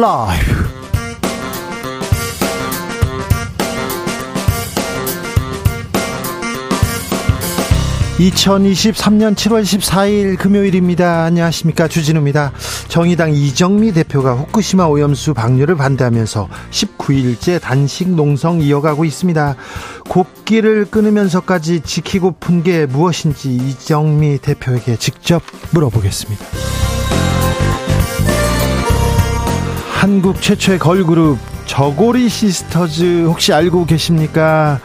라이브. 2023년 7월 14일 금요일입니다. 안녕하십니까. 주진우입니다. 정의당 이정미 대표가 후쿠시마 오염수 방류를 반대하면서 19일째 단식 농성 이어가고 있습니다. 곡기를 끊으면서까지 지키고픈 게 무엇인지 이정미 대표에게 직접 물어보겠습니다. 한국 최초의 걸그룹 저고리 시스터즈 혹시 알고 계십니까?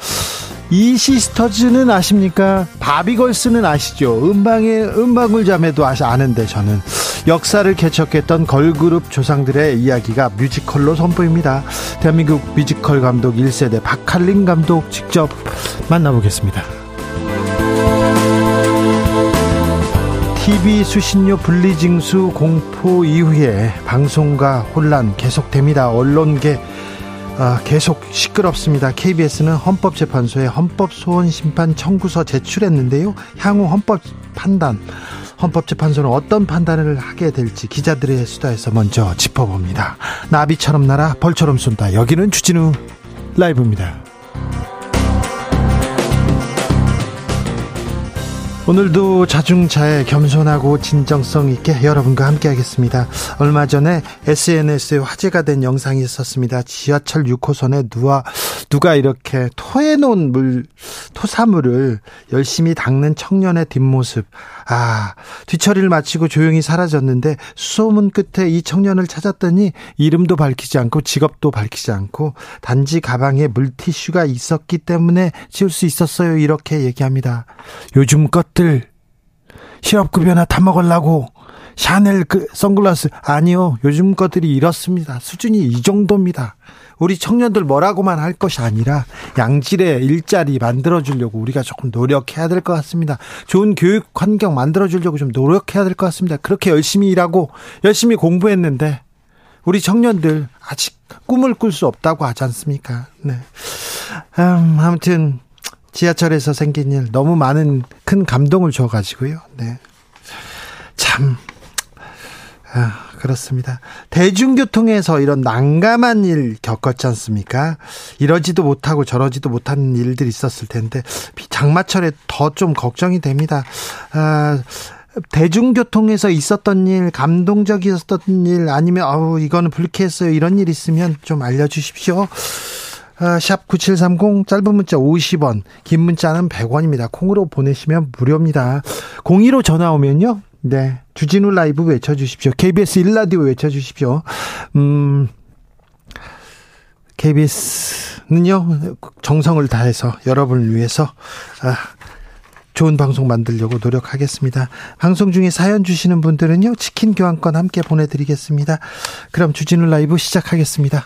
이 시스터즈는 아십니까? 바니걸스는 아시죠? 은방의 은방울 자매도 아시 아는데 저는 역사를 개척했던 걸그룹 조상들의 이야기가 뮤지컬로 선보입니다. 대한민국 뮤지컬 감독 1세대 박칼린 감독 직접 만나보겠습니다. TV 수신료 분리징수 공포 이후에 방송과 혼란 계속됩니다. 언론계 아, 계속 시끄럽습니다. KBS는 헌법재판소에 헌법소원심판 청구서 제출했는데요. 향후 헌법 판단, 헌법재판소는 어떤 판단을 하게 될지 기자들의 수다에서 먼저 짚어봅니다. 나비처럼 날아 벌처럼 쏜다. 여기는 주진우 라이브입니다. 오늘도 자중차에 겸손하고 진정성 있게 여러분과 함께 하겠습니다. 얼마 전에 SNS에 화제가 된 영상이 있었습니다. 지하철 6호선에 누가, 누가 이렇게 토해놓은 물, 토사물을 열심히 닦는 청년의 뒷모습. 아, 뒤처리를 마치고 조용히 사라졌는데 수소문 끝에 이 청년을 찾았더니 이름도 밝히지 않고 직업도 밝히지 않고 단지 가방에 물티슈가 있었기 때문에 지울 수 있었어요. 이렇게 얘기합니다. 요즘 것들 실업급여나 타먹으려고 샤넬 그 선글라스 아니요. 요즘 것들이 이렇습니다. 수준이 이 정도입니다. 우리 청년들 뭐라고만 할 것이 아니라 양질의 일자리 만들어 주려고 우리가 조금 노력해야 될 것 같습니다. 좋은 교육 환경 만들어 주려고 좀 노력해야 될 것 같습니다. 그렇게 열심히 일하고 열심히 공부했는데 우리 청년들 아직 꿈을 꿀 수 없다고 하지 않습니까? 네. 음, 아무튼 지하철에서 생긴 일 너무 많은 큰 감동을 줘가지고요. 네. 참 아, 그렇습니다. 대중교통에서 이런 난감한 일 겪었지 않습니까? 이러지도 못하고 저러지도 못하는 일들이 있었을 텐데 장마철에 더 좀 걱정이 됩니다. 아, 대중교통에서 있었던 일, 감동적이었던 일, 아니면 아우 이거는 불쾌했어요. 이런 일 있으면 좀 알려주십시오. 아, 샵9730 짧은 문자 50원, 긴 문자는 100원입니다. 콩으로 보내시면 무료입니다. 02로 전화 오면요. 네. 주진우 라이브 외쳐주십시오. KBS 1라디오 외쳐주십시오. 음, KBS는요, 정성을 다해서 여러분을 위해서, 아, 좋은 방송 만들려고 노력하겠습니다. 방송 중에 사연 주시는 분들은요, 치킨 교환권 함께 보내드리겠습니다. 그럼 주진우 라이브 시작하겠습니다.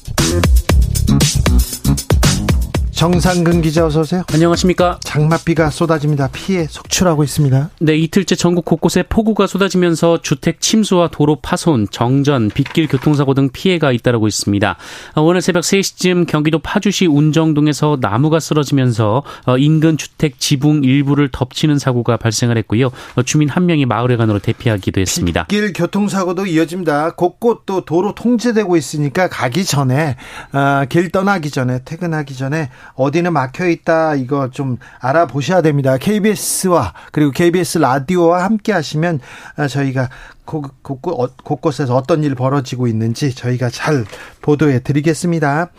Mm-hmm. 정상근 기자 어서 오세요. 안녕하십니까. 장맛비가 쏟아집니다. 피해 속출하고 있습니다. 네, 이틀째 전국 곳곳에 폭우가 쏟아지면서 주택 침수와 도로 파손, 정전, 빗길 교통사고 등 피해가 잇따르고 있습니다. 오늘 새벽 3시쯤 경기도 파주시 운정동에서 나무가 쓰러지면서 어, 인근 주택 지붕 일부를 덮치는 사고가 발생을 했고요. 어, 주민 한 명이 마을회관으로 대피하기도 했습니다. 빗길 교통사고도 이어집니다. 곳곳 또 도로 통제되고 있으니까 가기 전에 어, 길 떠나기 전에 퇴근하기 전에 어디는 막혀 있다 이거 좀 알아보셔야 됩니다. KBS와 그리고 KBS 라디오와 함께 하시면 아, 저희가 어, 곳곳에서 어떤 일 벌어지고 있는지 저희가 잘 보도해 드리겠습니다.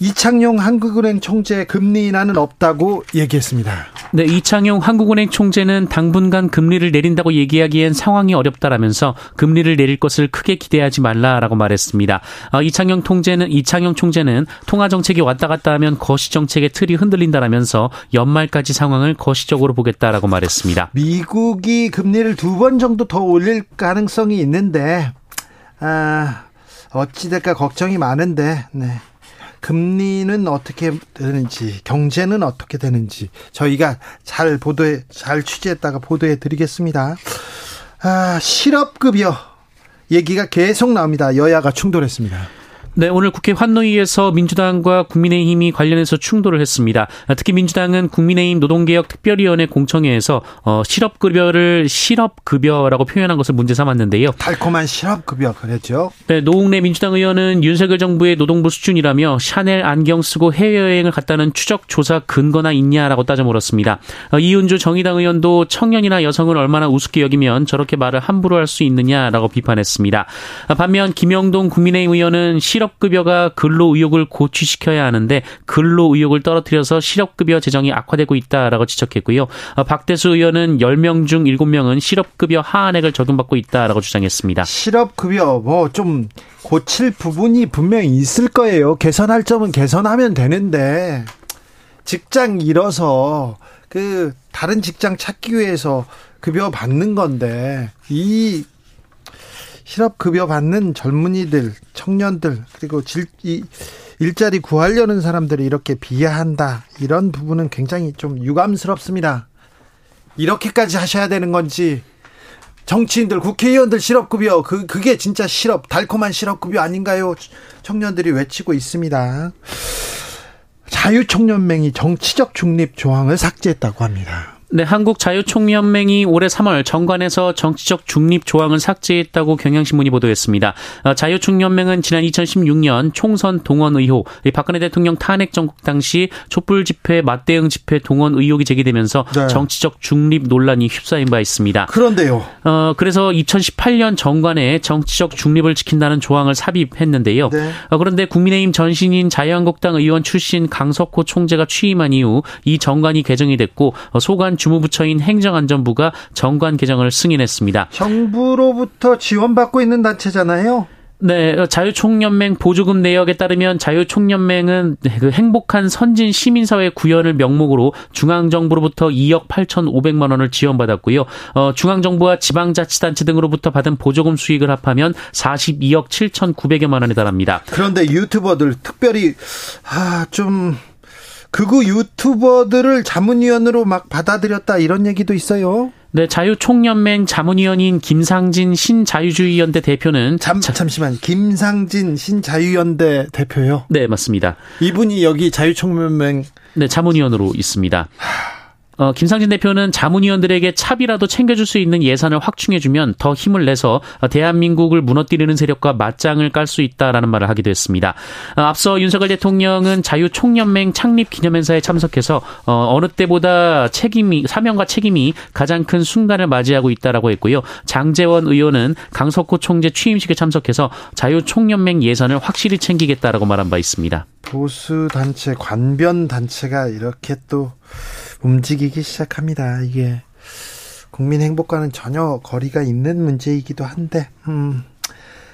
이창용 한국은행 총재 금리 인하는 없다고 얘기했습니다. 네, 이창용 한국은행 총재는 당분간 금리를 내린다고 얘기하기엔 상황이 어렵다라면서 금리를 내릴 것을 크게 기대하지 말라라고 말했습니다. 어, 이창용 총재는 이창용 총재는 통화 정책이 왔다 갔다 하면 거시 정책의 틀이 흔들린다라면서 연말까지 상황을 거시적으로 보겠다라고 말했습니다. 미국이 금리를 두 번 정도 더 올릴 가능성이 있는데 아, 어찌 될까 걱정이 많은데 네. 금리는 어떻게 되는지, 경제는 어떻게 되는지 저희가 잘 보도해 잘 취재했다가 보도해 드리겠습니다. 아, 실업급여 얘기가 계속 나옵니다. 여야가 충돌했습니다. 네, 오늘 국회 환노위에서 민주당과 국민의힘이 관련해서 충돌을 했습니다. 특히 민주당은 국민의힘 노동개혁 특별위원회 공청회에서 어, 실업급여를 실업급여라고 표현한 것을 문제 삼았는데요. 달콤한 실업급여 그랬죠. 네, 노웅래 민주당 의원은 윤석열 정부의 노동부 수준이라며 샤넬 안경 쓰고 해외여행을 갔다는 추적 조사 근거나 있냐라고 따져 물었습니다. 어, 이윤주 정의당 의원도 청년이나 여성을 얼마나 우습게 여기면 저렇게 말을 함부로 할 수 있느냐라고 비판했습니다. 반면 김영동 국민의힘 의원은 실업 실업급여가 근로의욕을 고취시켜야 하는데 근로의욕을 떨어뜨려서 실업급여 재정이 악화되고 있다라고 지적했고요. 어, 박대수 의원은 10명 중 7명은 실업급여 하한액을 적용받고 있다라고 주장했습니다. 실업급여 뭐 좀 고칠 부분이 분명히 있을 거예요. 개선할 점은 개선하면 되는데 직장 잃어서 그 다른 직장 찾기 위해서 급여 받는 건데 이 실업급여 받는 젊은이들, 청년들, 그리고 질, 이, 일자리 구하려는 사람들이 이렇게 비하한다. 이런 부분은 굉장히 좀 유감스럽습니다. 이렇게까지 하셔야 되는 건지, 정치인들, 국회의원들 실업급여, 그, 그게 진짜 실업, 달콤한 실업급여 아닌가요? 청년들이 외치고 있습니다. 자유총연맹이 정치적 중립 조항을 삭제했다고 합니다. 네, 한국자유총연맹이 올해 3월 정관에서 정치적 중립 조항을 삭제했다고 경향신문이 보도했습니다. 어, 자유총연맹은 지난 2016년 총선 동원 의혹, 박근혜 대통령 탄핵 정국 당시 촛불 집회, 맞대응 집회 동원 의혹이 제기되면서 네. 정치적 중립 논란이 휩싸인 바 있습니다. 그런데요. 어, 그래서 2018년 정관에 정치적 중립을 지킨다는 조항을 삽입했는데요. 네. 어, 그런데 국민의힘 전신인 자유한국당 의원 출신 강석호 총재가 취임한 이후 이 정관이 개정이 됐고 어, 소관 주무부처인 행정안전부가 정관 개정을 승인했습니다. 정부로부터 지원받고 있는 단체잖아요. 네, 자유총연맹 보조금 내역에 따르면 자유총연맹은 그 행복한 선진 시민사회 구현을 명목으로 중앙정부로부터 2억 8,500만 원을 지원받았고요. 어, 중앙정부와 지방자치단체 등으로부터 받은 보조금 수익을 합하면 42억 7,900여만 원에 달합니다. 그런데 유튜버들 특별히 아, 좀 극우 유튜버들을 자문위원으로 막 받아들였다 이런 얘기도 있어요. 네, 자유총연맹 자문위원인 김상진 신자유주의연대 대표는 잠, 잠시만 김상진 신자유연대 대표요? 네, 맞습니다. 이분이 여기 자유총연맹 네 자문위원으로 있습니다. 하... 어, 김상진 대표는 자문위원들에게 차비라도 챙겨줄 수 있는 예산을 확충해주면 더 힘을 내서 대한민국을 무너뜨리는 세력과 맞짱을 깔 수 있다라는 말을 하기도 했습니다. 어, 앞서 윤석열 대통령은 자유총연맹 창립 기념행사에 참석해서 어, 어느 때보다 책임이 사명과 책임이 가장 큰 순간을 맞이하고 있다라고 했고요. 장재원 의원은 강석호 총재 취임식에 참석해서 자유총연맹 예산을 확실히 챙기겠다라고 말한 바 있습니다. 보수 단체 관변 단체가 이렇게 또 움직이기 시작합니다. 이게 국민 행복과는 전혀 거리가 있는 문제이기도 한데, 음,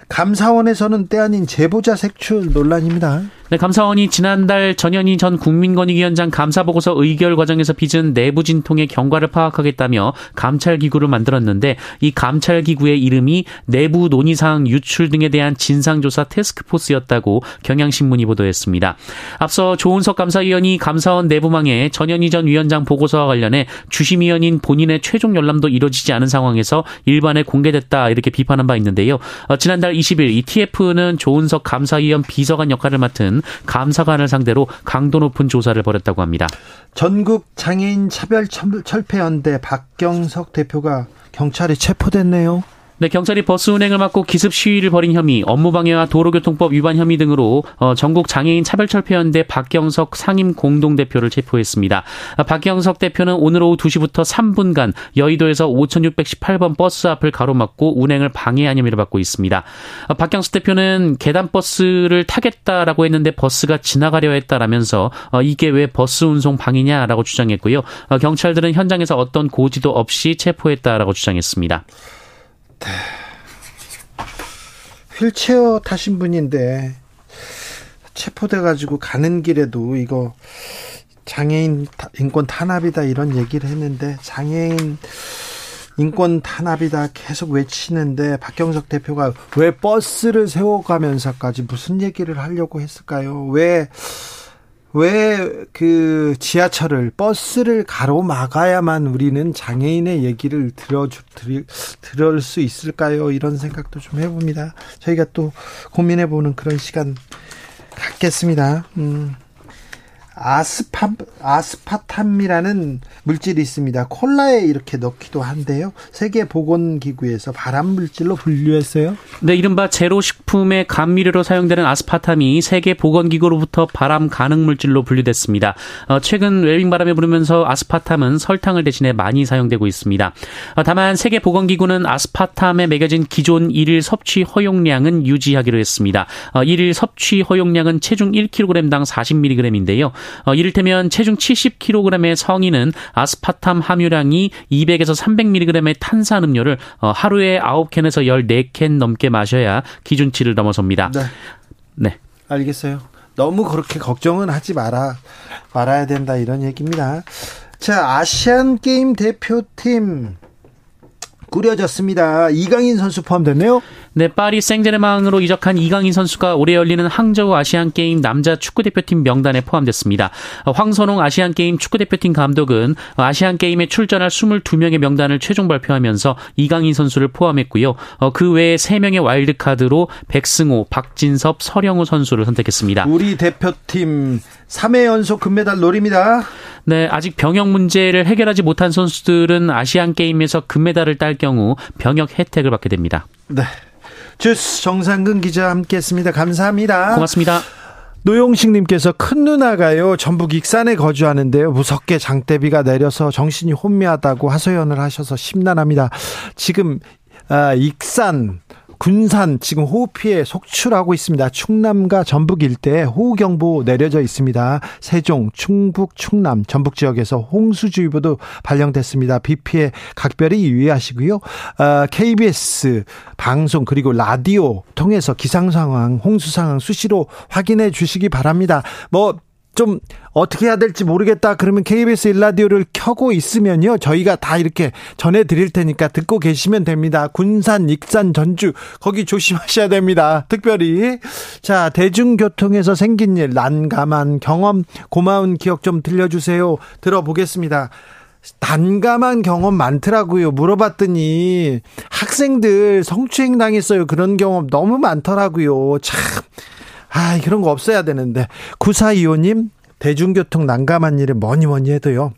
감사원에서는 때 아닌 제보자 색출 논란입니다. 네, 감사원이 지난달 전현희 전 국민권익위원장 감사보고서 의결 과정에서 빚은 내부 진통의 경과를 파악하겠다며 감찰기구를 만들었는데 이 감찰기구의 이름이 내부 논의사항 유출 등에 대한 진상조사 테스크포스였다고 경향신문이 보도했습니다. 앞서 조은석 감사위원이 감사원 내부망에 전현희 전 위원장 보고서와 관련해 주심위원인 본인의 최종 열람도 이루어지지 않은 상황에서 일반에 공개됐다 이렇게 비판한 바 있는데요. 어, 지난달 20일 이 TF는 조은석 감사위원 비서관 역할을 맡은 등 감사관을 상대로 강도 높은 조사를 벌였다고 합니다. 전국 장애인 차별 철폐연대 박경석 대표가 경찰에 체포됐네요. 네, 경찰이 버스 운행을 막고 기습 시위를 벌인 혐의, 업무방해와 도로교통법 위반 혐의 등으로 어, 전국 장애인 차별철폐연대 박경석 상임 공동대표를 체포했습니다. 아, 박경석 대표는 오늘 오후 2시부터 3분간 여의도에서 5618번 버스 앞을 가로막고 운행을 방해한 혐의를 받고 있습니다. 아, 박경석 대표는 계단 버스를 타겠다라고 했는데 버스가 지나가려 했다라면서 어, 이게 왜 버스 운송 방해냐라고 주장했고요. 어, 경찰들은 현장에서 어떤 고지도 없이 체포했다라고 주장했습니다. 네. 휠체어 타신 분인데 체포돼 가지고 가는 길에도 이거 장애인 인권 탄압이다 이런 얘기를 했는데 장애인 인권 탄압이다 계속 외치는데 박경석 대표가 왜 버스를 세워가면서까지 무슨 얘기를 하려고 했을까요? 왜 왜 그 지하철을 버스를 가로막아야만 우리는 장애인의 얘기를 들어 들, 들을 수 있을까요? 이런 생각도 좀 해봅니다. 저희가 또 고민해보는 그런 시간 갖겠습니다. 음. 아스파 아스파탐이라는 물질이 있습니다. 콜라에 이렇게 넣기도 한데요. 세계 보건 기구에서 발암 물질로 분류했어요. 네, 이른바 제로 식품의 감미료로 사용되는 아스파탐이 세계 보건 기구로부터 발암 가능 물질로 분류됐습니다. 어, 최근 웰빙 바람에 부르면서 아스파탐은 설탕을 대신에 많이 사용되고 있습니다. 어, 다만 세계 보건 기구는 아스파탐에 매겨진 기존 일일 섭취 허용량은 유지하기로 했습니다. 어, 일일 섭취 허용량은 체중 1kg당 40mg인데요. 어, 이를테면 체중 70kg의 성인은 아스파탐 함유량이 200에서 300mg의 탄산음료를 어, 하루에 9캔에서 14캔 넘게 마셔야 기준치를 넘어섭니다. 네. 네. 알겠어요. 너무 그렇게 걱정은 하지 마라 말아야 된다 이런 얘기입니다. 자, 아시안 게임 대표팀 꾸려졌습니다. 이강인 선수 포함됐네요. 네, 파리 생제르맹으로 이적한 이강인 선수가 올해 열리는 항저우 아시안 게임 남자 축구 대표팀 명단에 포함됐습니다. 황선홍 아시안 게임 축구 대표팀 감독은 아시안 게임에 출전할 22명의 명단을 최종 발표하면서 이강인 선수를 포함했고요. 어, 그 외에 3명의 와일드카드로 백승호, 박진섭, 설영우 선수를 선택했습니다. 우리 대표팀 3회 연속 금메달 노립니다. 네, 아직 병역 문제를 해결하지 못한 선수들은 아시안 게임에서 금메달을 딸 경우 병역 혜택을 받게 됩니다. 네. 주스 정상근 기자 함께했습니다. 감사합니다. 고맙습니다. 노용식님께서 큰 누나가요 전북 익산에 거주하는데요 무섭게 장대비가 내려서 정신이 혼미하다고 하소연을 하셔서 심란합니다. 지금 아, 익산 군산 지금 호우 피해 속출하고 있습니다. 충남과 전북 일대에 호우 경보 내려져 있습니다. 세종, 충북, 충남, 전북 지역에서 홍수주의보도 발령됐습니다. 비 피해 각별히 유의하시고요. 어, KBS 방송 그리고 라디오 통해서 기상 상황, 홍수 상황 수시로 확인해 주시기 바랍니다. 뭐 좀 어떻게 해야 될지 모르겠다 그러면 KBS 일라디오를 켜고 있으면요. 저희가 다 이렇게 전해드릴 테니까 듣고 계시면 됩니다. 군산 익산 전주 거기 조심하셔야 됩니다. 특별히. 자 대중교통에서 생긴 일 난감한 경험 고마운 기억 좀 들려주세요. 들어보겠습니다. 난감한 경험 많더라고요. 물어봤더니 학생들 성추행 당했어요. 그런 경험 너무 많더라고요. 참 아, 그런 거 없어야 되는데. 9425님, 대중교통 난감한 일에 뭐니 뭐니 해도요.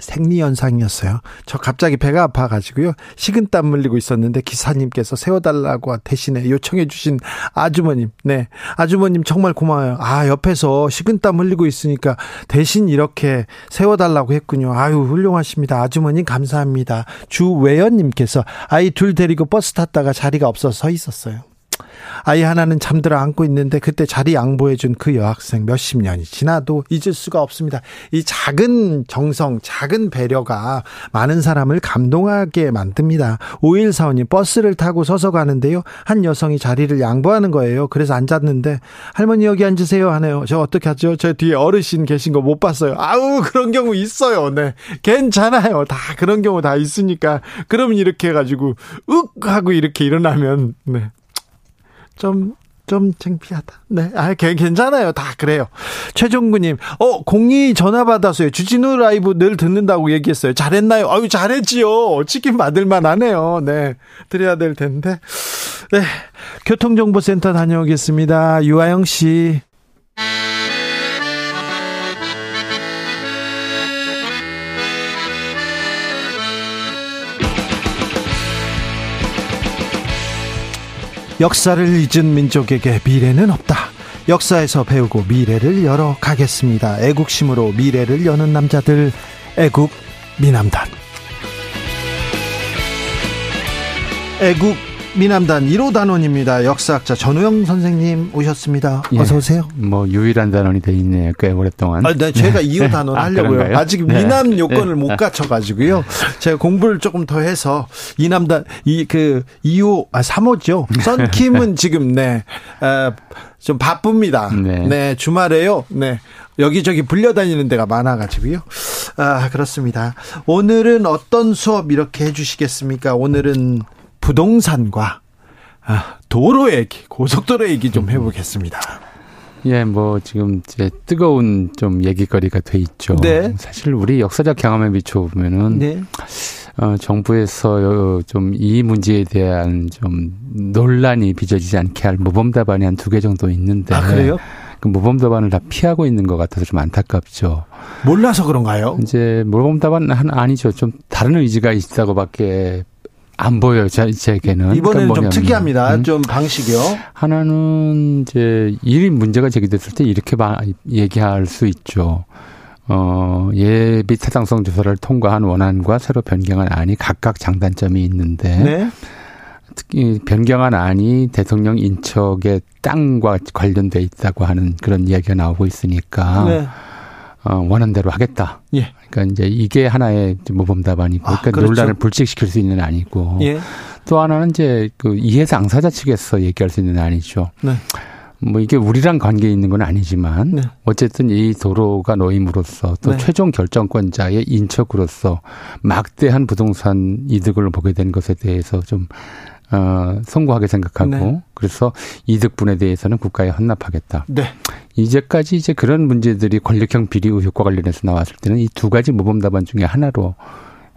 생리현상이었어요. 저 갑자기 배가 아파가지고요. 식은땀 흘리고 있었는데 기사님께서 세워달라고 대신에 요청해주신 아주머님. 네. 아주머님 정말 고마워요. 아, 옆에서 식은땀 흘리고 있으니까 대신 이렇게 세워달라고 했군요. 아유, 훌륭하십니다. 아주머님 감사합니다. 주외연님께서 아이 둘 데리고 버스 탔다가 자리가 없어서 서 있었어요. 아이 하나는 잠들어 안고 있는데 그때 자리 양보해준 그 여학생 몇십 년이 지나도 잊을 수가 없습니다. 이 작은 정성, 작은 배려가 많은 사람을 감동하게 만듭니다. 5145님 버스를 타고 서서 가는데요. 한 여성이 자리를 양보하는 거예요. 그래서 앉았는데 할머니 여기 앉으세요 하네요. 저 어떻게 하죠? 저 뒤에 어르신 계신 거 못 봤어요. 아우 그런 경우 있어요. 네. 괜찮아요. 다 그런 경우 다 있으니까 그럼 이렇게 해가지고 윽 하고 이렇게 일어나면 네. 좀, 좀 창피하다. 네. 아, 괜찮아요. 다 그래요. 최종구님, 어, 공이 전화 받았어요. 주진우 라이브 늘 듣는다고 얘기했어요. 잘했나요? 아유, 잘했지요. 치킨 받을만 하네요. 네. 드려야 될 텐데. 네. 교통정보센터 다녀오겠습니다. 유아영 씨. 역사를 잊은 민족에게 미래는 없다. 역사에서 배우고 미래를 열어 가겠습니다. 애국심으로 미래를 여는 남자들 애국 미남단. 애국 미남단 1호 단원입니다. 역사학자 전우영 선생님 오셨습니다. 예. 어서 오세요. 뭐 유일한 단원이 돼 있네요. 꽤 오랫동안. 아, 네, 제가 네. 2호 단원 아, 하려고요. 아, 직 미남 네. 요건을 네. 못 갖춰 가지고요. 제가 공부를 조금 더 해서 이남단 이 그 2호 아 3호죠. 썬킴은 지금 네. 어, 좀 바쁩니다. 네. 네, 주말에요. 네. 여기저기 불려다니는 데가 많아가지고요. 아, 그렇습니다. 오늘은 어떤 수업 이렇게 해주시겠습니까? 오늘은 부동산과 아, 도로 얘기, 고속도로 얘기 좀 해보겠습니다. 예, 뭐 지금 이제 뜨거운 좀 얘기거리가 돼 있죠. 네. 사실 우리 역사적 경험에 비춰보면은 네. 어, 정부에서 좀 이 문제에 대한 좀 논란이 빚어지지 않게 할 모범 답안이 한 두 개 정도 있는데. 아, 그래요? 그 모범 답안을 다 피하고 있는 것 같아서 좀 안타깝죠. 몰라서 그런가요? 이제 모범 답안 은 아니죠. 좀 다른 의지가 있다고밖에 안 보여요, 제, 제게는. 이번에는 그러니까 좀 특이합니다. 음? 좀 방식이요. 하나는 이제 이 문제가 제기됐을 때 이렇게 얘기할 수 있죠. 어, 예비 타당성 조사를 통과한 원안과 새로 변경한 안이 각각 장단점이 있는데. 네. 특히 변경한 안이 대통령 인척의 땅과 관련돼 있다고 하는 그런 이야기가 나오고 있으니까. 네. 어, 원한 대로 하겠다. 예. 그러니까 이제 이게 하나의 모범 답안이고, 아, 그러니까 그렇죠. 논란을 불식시킬 수 있는 아니고, 예. 또 하나는 이제 그 이해 당사자 측에서 얘기할 수 있는 아니죠. 네. 뭐 이게 우리랑 관계 있는 건 아니지만 네. 어쨌든 이 도로가 놓임으로써 또 네. 최종 결정권자의 인척으로서 막대한 부동산 이득을 보게 된 것에 대해서 좀 어, 송구하게 생각하고 네. 그래서 이득분에 대해서는 국가에 헌납하겠다. 네. 이제까지 이제 그런 문제들이 권력형 비리 의혹과 관련해서 나왔을 때는 이 두 가지 모범 답안 중에 하나로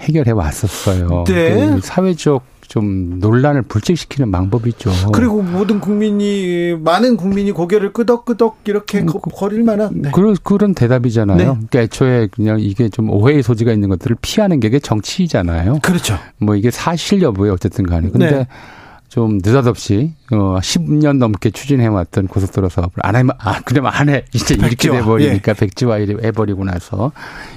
해결해 왔었어요. 네. 사회적 좀 논란을 불식시키는 방법이죠. 그리고 모든 국민이 많은 국민이 고개를 끄덕끄덕 이렇게 음, 그, 거릴 만한 네. 그런 그런 대답이잖아요. 네. 그러니까 애초에 그냥 이게 좀 오해의 소지가 있는 것들을 피하는 게 정치잖아요. 그렇죠. 뭐 이게 사실 여부에 어쨌든 간에 근데 네. 좀 느닷없이 어 10년 넘게 추진해왔던 고속도로 사업을 안 하면 아 그럼 안해 이제 이렇게 돼버리니까 예. 백지화 해버리고 나서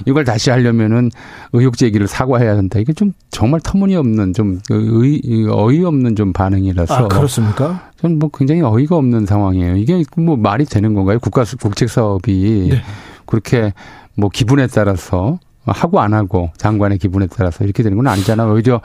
이걸 다시 하려면은 의혹 제기를 사과해야 한다 이게 좀 정말 터무니없는 좀 의, 어이없는 좀 반응이라서 아, 그렇습니까? 저는 뭐 굉장히 어이가 없는 상황이에요. 이게 뭐 말이 되는 건가요? 국가 국책 사업이 네. 그렇게 뭐 기분에 따라서 하고 안 하고 장관의 기분에 따라서 이렇게 되는 건 아니잖아요. 오히려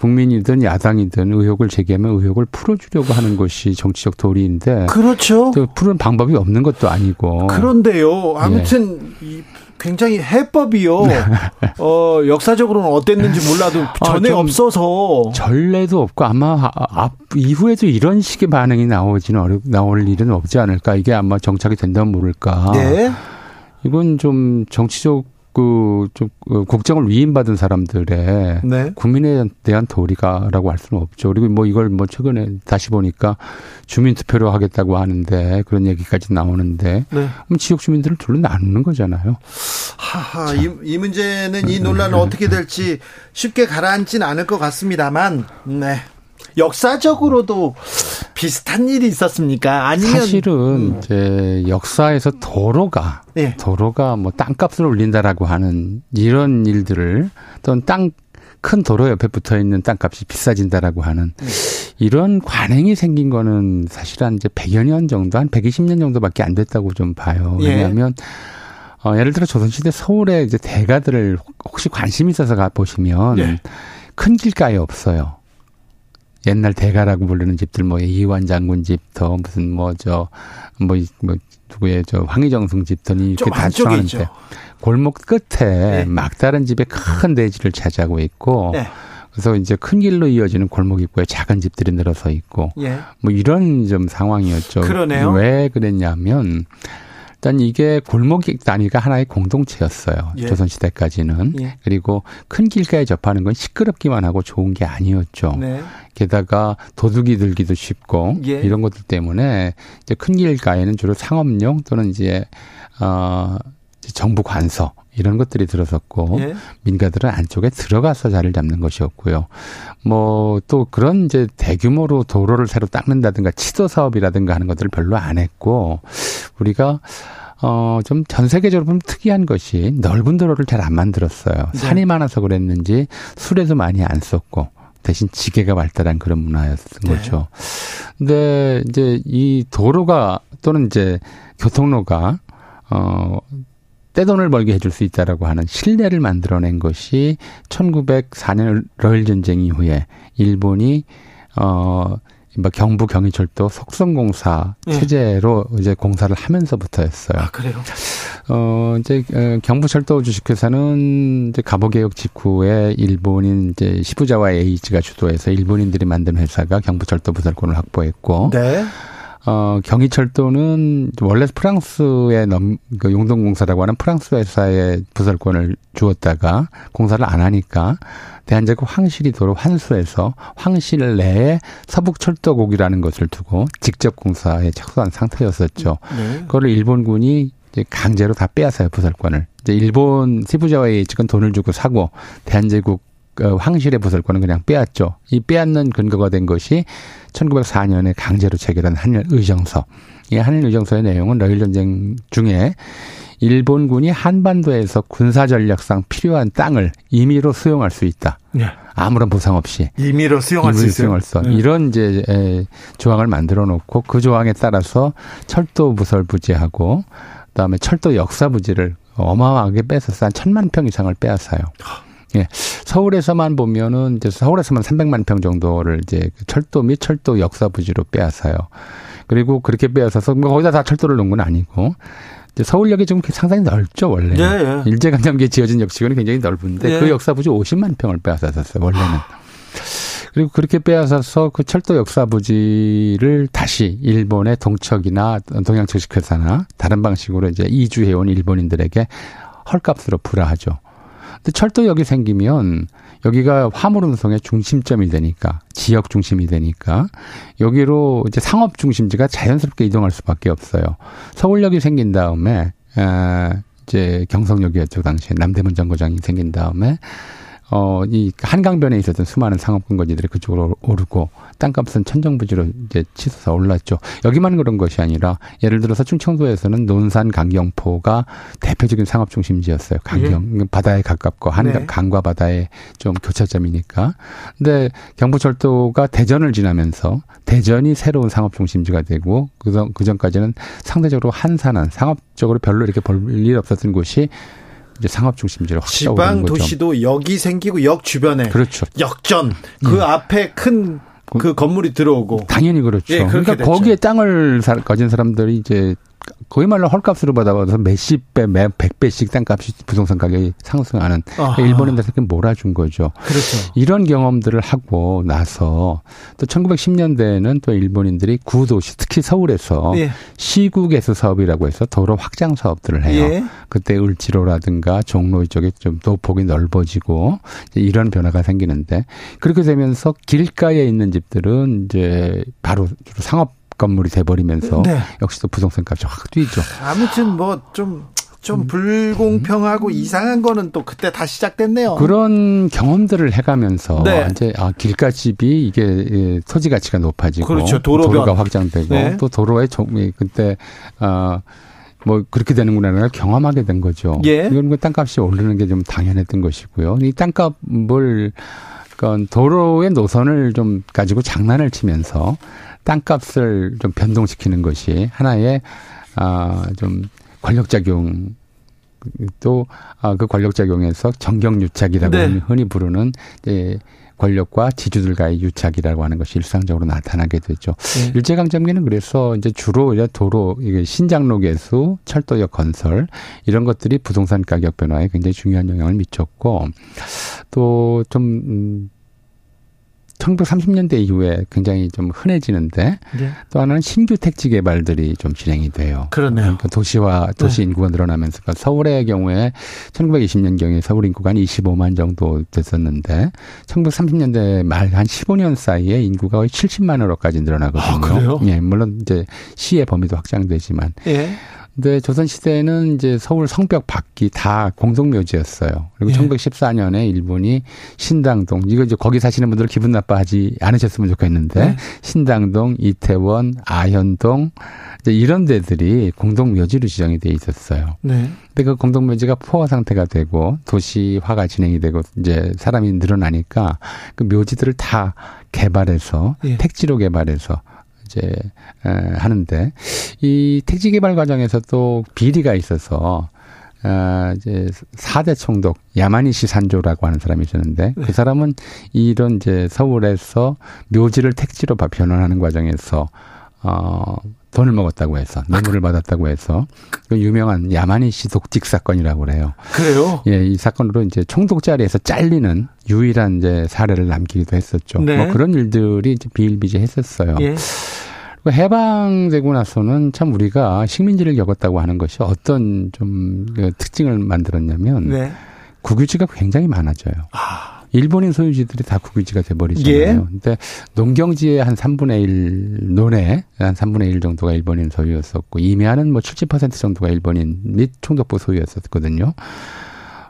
국민이든 야당이든 의혹을 제기하면 의혹을 풀어주려고 하는 것이 정치적 도리인데. 그렇죠. 또 푸는 방법이 없는 것도 아니고. 그런데요. 아무튼 예. 굉장히 해법이요. 어, 역사적으로는 어땠는지 몰라도 아, 전에 아, 없어서 전례도 없고 아마 앞 이후에도 이런 식의 반응이 나오지는 어렵 나올 일은 없지 않을까. 이게 아마 정착이 된다면 모를까. 네. 이건 좀 정치적 그좀 그 국정을 위임받은 사람들의 네. 국민에 대한 도리가라고 할 수는 없죠. 그리고 뭐 이걸 뭐 최근에 다시 보니까 주민 투표로 하겠다고 하는데 그런 얘기까지 나오는데 네. 그럼 지역 주민들을 둘로 나누는 거잖아요. 하하 이, 이 문제는 이 논란은 어떻게 될지 쉽게 가라앉지는 않을 것 같습니다만 네. 역사적으로도 비슷한 일이 있었습니까? 아니면 사실은 음. 이제 역사에서 도로가 네. 도로가 뭐 땅값을 올린다라고 하는 이런 일들을 또는 땅 큰 도로 옆에 붙어 있는 땅값이 비싸진다라고 하는 네. 이런 관행이 생긴 거는 사실 한 이제 100여 년 정도 한 120년 정도밖에 안 됐다고 좀 봐요. 예. 왜냐하면 예. 어, 예를 들어 조선시대 서울에 이제 대가들을 혹시 관심 있어서 가 보시면 예. 큰 길가에 없어요. 옛날 대가라고 부르는 집들 뭐 이완 장군 집터 무슨 뭐 저뭐 뭐, 뭐 누구의 저 황희정승 집터니 이렇게 다 추하는데 골목 끝에 네. 막다른 집에 큰 대지를 차지하고 있고 네. 그래서 이제 큰 길로 이어지는 골목 입구에 작은 집들이 늘어서 있고 예. 뭐 이런 좀 상황이었죠. 그러네요. 왜 그랬냐면 일단 이게 골목 단위가 하나의 공동체였어요. 예. 조선 시대까지는. 예. 그리고 큰 길가에 접하는 건 시끄럽기만 하고 좋은 게 아니었죠. 네. 게다가 도둑이 들기도 쉽고 예. 이런 것들 때문에 이제 큰 길가에는 주로 상업용 또는 이제 어 정부 관서 이런 것들이 들어섰고 예. 민가들은 안쪽에 들어가서 자리를 잡는 것이었고요. 뭐 또 그런 이제 대규모로 도로를 새로 닦는다든가 치도 사업이라든가 하는 것들을 별로 안 했고 우리가 어, 좀 전 세계적으로 보면 특이한 것이 넓은 도로를 잘 안 만들었어요. 네. 산이 많아서 그랬는지 술에도 많이 안 썼고 대신 지게가 발달한 그런 문화였던 네. 거죠. 근데 이제 이 도로가 또는 이제 교통로가 어 떼돈을 벌게 해줄 수 있다라고 하는 신뢰를 만들어낸 것이 1904년 러일 전쟁 이후에 일본이 어뭐 경부 경의철도 석성공사 네. 체제로 이제 공사를 하면서부터였어요. 아, 그래요? 어, 이제 어, 경부철도 주식회사는 이제 가보개혁 직후에 일본인 이제 시부자와 에이지가 주도해서 일본인들이 만든 회사가 경부철도 부설권을 확보했고 네. 어, 경의철도는 원래 프랑스의 넘, 그 용동공사라고 하는 프랑스 회사의 부설권을 주었다가 공사를 안 하니까 대한제국 황실이 도로 환수해서 황실 내에 서북철도국이라는 것을 두고 직접 공사에 착수한 상태였었죠. 네. 그거를 일본군이 이제 강제로 다 빼앗아요 부설권을. 이제 일본 시부자와의 측은 돈을 주고 사고 대한제국 어, 황실의 부설권은 그냥 빼앗죠. 이 빼앗는 근거가 된 것이 1904년에 강제로 체결한 한일 의정서. 이 한일 의정서의 내용은 러일 전쟁 중에 일본군이 한반도에서 군사 전략상 필요한 땅을 임의로 수용할 수 있다. 네. 아무런 보상 없이 임의로 수용할 임의로 수 있어요. 수 네. 이런 이제 에, 조항을 만들어 놓고 그 조항에 따라서 철도 부설 부지하고 그다음에 철도 역사 부지를 어마어마하게 뺏어서 한 천만 평 이상을 빼앗아요. 예. 서울에서만 보면은 이제 서울에서만 300만 평 정도를 이제 그 철도 및 철도 역사 부지로 빼앗아요. 그리고 그렇게 빼앗아서 뭐 거기다 다 철도를 놓은 건 아니고 이제 서울역이 좀 상당히 넓죠 원래. 네, 네. 일제강점기에 지어진 역시권이 굉장히 넓은데 네. 그 역사 부지 50만 평을 빼앗았었어요 원래는. 그리고 그렇게 빼앗아서 그 철도 역사 부지를 다시 일본의 동척이나 동양철식회사나 다른 방식으로 이제 이주해온 일본인들에게 헐값으로 불화하죠. 근데 철도역이 생기면 여기가 화물 운송의 중심점이 되니까 지역 중심이 되니까 여기로 이제 상업 중심지가 자연스럽게 이동할 수밖에 없어요. 서울역이 생긴 다음에 에, 이제 경성역이었죠 당시에 남대문 정거장이 생긴 다음에 어, 이 한강변에 있었던 수많은 상업 근거지들이 그쪽으로 오르고 땅값은 천정부지로 이제 치솟아 올랐죠. 여기만 그런 것이 아니라 예를 들어서 충청도에서는 논산 강경포가 대표적인 상업 중심지였어요. 강경 예. 바다에 가깝고 한 네. 강과 바다의 좀 교차점이니까. 근데 경부철도가 대전을 지나면서 대전이 새로운 상업 중심지가 되고 그전 그전까지는 상대적으로 한산한 상업적으로 별로 이렇게 볼 일 없었던 곳이 이제 상업 중심지로 지방 도시도 역이 생기고 역 주변에 그렇죠. 역전 그 음. 앞에 큰그 그 건물이 들어오고 당연히 그렇죠. 예, 그러니까 됐죠. 거기에 땅을 가진 사람들이 이제 거의 말로 헐값으로 받아봐서 몇십 배, 몇백 배씩 땅값이 부동산 가격이 상승하는 아하. 일본인들한테 몰아준 거죠. 그렇죠. 이런 경험들을 하고 나서 또 1910년대에는 또 일본인들이 구도시 특히 서울에서 예. 시국에서 사업이라고 해서 도로 확장 사업들을 해요. 예. 그때 을지로라든가 종로 이쪽에 좀 도폭이 넓어지고 이런 변화가 생기는데 그렇게 되면서 길가에 있는 집들은 이제 바로 상업 건물이 돼버리면서 네. 역시 또 부동산 값이 확 뛰죠. 아무튼 뭐좀 좀 불공평하고 음. 이상한 거는 또 그때 다 시작됐네요. 그런 경험들을 해가면서 네. 이제 아 길가 집이 이게 토지 가치가 높아지고 그렇죠. 도로가 확장되고 네. 또 도로의 종 그때 아 뭐 그렇게 되는구나를 경험하게 된 거죠. 예. 이건 그 땅값이 오르는 게 좀 당연했던 것이고요. 이 땅값을 그러니까 도로의 노선을 좀 가지고 장난을 치면서 땅값을 좀 변동시키는 것이 하나의 아좀 권력작용 또그 아, 권력작용에서 정경유착이라고 네. 흔히 부르는 이제 권력과 지주들과의 유착이라고 하는 것이 일상적으로 나타나게 되죠. 네. 일제강점기는 그래서 이제 주로 이제 도로 이게 신장로 개수, 철도역 건설 이런 것들이 부동산 가격 변화에 굉장히 중요한 영향을 미쳤고 또좀 음, 1930년대 이후에 굉장히 좀 흔해지는데 네. 또 하나는 신규 택지 개발들이 좀 진행이 돼요. 그러네요. 그러니까 도시와 도시 네. 인구가 늘어나면서 그러니까 서울의 경우에 1920년경에 서울 인구가 한 25만 정도 됐었는데 1930년대 말 한 15년 사이에 인구가 거의 70만으로까지 늘어나거든요. 아, 그래요? 예, 물론 이제 시의 범위도 확장되지만. 예. 근데 조선 시대에는 이제 서울 성벽 밖이 다 공동묘지였어요. 그리고 예. 1914년에 일본이 신당동 이거 이제 거기 사시는 분들 기분 나빠하지 않으셨으면 좋겠는데 네. 신당동, 이태원, 아현동 이제 이런 데들이 공동묘지로 지정이 돼 있었어요. 네. 근데 그 공동묘지가 포화 상태가 되고 도시화가 진행이 되고 이제 사람이 늘어나니까 그 묘지들을 다 개발해서 예. 택지로 개발해서 이제 에, 하는데 이 택지 개발 과정에서 또 비리가 있어서 아, 이제 사대 총독 야마니시 산조라고 하는 사람이 있었는데 네. 그 사람은 이런 이제 서울에서 묘지를 택지로 변환하는 과정에서 어 돈을 먹었다고 해서 뇌물을 받았다고 해서 그 유명한 야마니시 독직 사건이라고 그래요. 그래요? 예, 이 사건으로 이제 총독 자리에서 잘리는 유일한 이제 사례를 남기기도 했었죠. 네. 뭐 그런 일들이 이제 비일비재했었어요. 예. 해방되고 나서는 참 우리가 식민지를 겪었다고 하는 것이 어떤 좀그 특징을 만들었냐면 네. 국유지가 굉장히 많아져요. 아. 일본인 소유지들이 다 국유지가 돼버리잖아요. 예. 근데 농경지의 한 3분의 1 논에 한 3분의 1 정도가 일본인 소유였었고 이메아는 뭐 70% 정도가 일본인 및 총독부 소유였었거든요.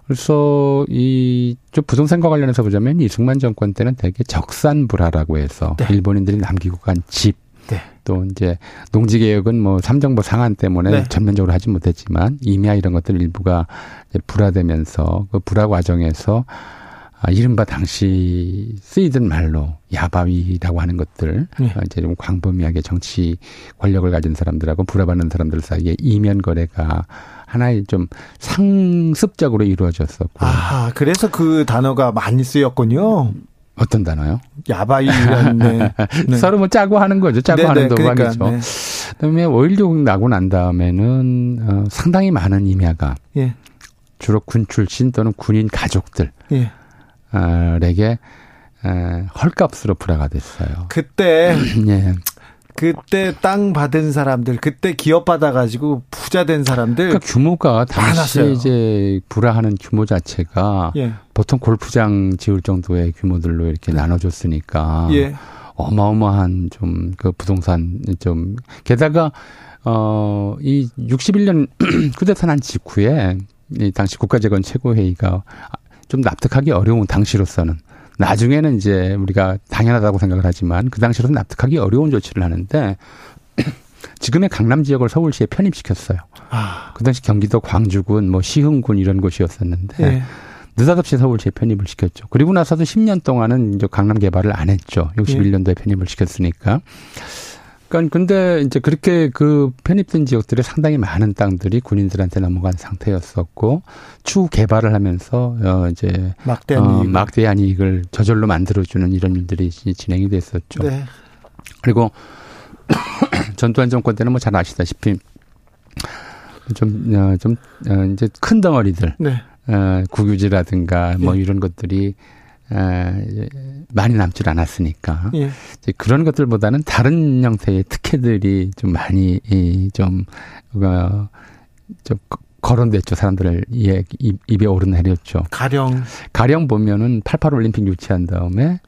그래서 이 좀 부동산과 관련해서 보자면 이승만 정권 때는 되게 적산불화라고 해서 네. 일본인들이 남기고 간 집 네. 또 이제 농지 개혁은 뭐 삼정부 상한 때문에 네. 전면적으로 하지 못했지만 임야 이런 것들 일부가 불화되면서 그 불화 과정에서 아, 이른바 당시 쓰이던 말로 야바위라고 하는 것들 네. 어, 이제 좀 광범위하게 정치 권력을 가진 사람들하고 불화받는 사람들 사이에 이면 거래가 하나의 좀 상습적으로 이루어졌었고. 아, 그래서 그 단어가 많이 쓰였군요. 어떤 단어요? 야바이라는 네. 네. 서로 뭐 짜고 하는 거죠. 짜고 네네, 하는 도박이죠. 그러니까, 네. 그다음에 5.16 나고 난 다음에는 어, 상당히 많은 임야가 예. 주로 군 출신 또는 군인 가족들 예. 어, 에게 에, 헐값으로 불화가 됐어요. 그때 예. 그때 땅 받은 사람들, 그때 기업 받아가지고 부자 된 사람들. 그러니까 규모가 당시 이제 불화하는 규모 자체가 예. 보통 골프장 지을 정도의 규모들로 이렇게 나눠줬으니까. 예. 어마어마한 좀 그 부동산 좀 게다가 어 이 61년 쿠데타 난 직후에 이 당시 국가재건 최고회의가 좀 납득하기 어려운 당시로서는 나중에는 이제 우리가 당연하다고 생각을 하지만 그 당시로는 납득하기 어려운 조치를 하는데 지금의 강남 지역을 서울시에 편입시켰어요. 아. 그 당시 경기도 광주군, 뭐 시흥군 이런 곳이었었는데 네. 느닷없이 서울시에 편입을 시켰죠. 그리고 나서도 10년 동안은 이제 강남 개발을 안 했죠. 61년도에 네. 편입을 시켰으니까. 그러니까 근데 이제 그렇게 그 편입된 지역들에 상당히 많은 땅들이 군인들한테 넘어간 상태였었고 추후 개발을 하면서 어 이제 막대한, 어, 이익. 막대한 이익을 저절로 만들어주는 이런 일들이 진행이 됐었죠. 네. 그리고 전두환 정권 때는 뭐 잘 아시다시피 좀, 어, 좀, 어, 이제 큰 덩어리들. 네. 어, 국유지라든가 뭐 네. 이런 것들이 에, 많이 남질 않았으니까 예. 이제 그런 것들보다는 다른 형태의 특혜들이 좀 많이 이, 좀, 어, 좀 거론됐죠. 사람들을 예, 입, 입에 오르내렸죠. 가령 가령 보면은 88 올림픽 유치한 다음에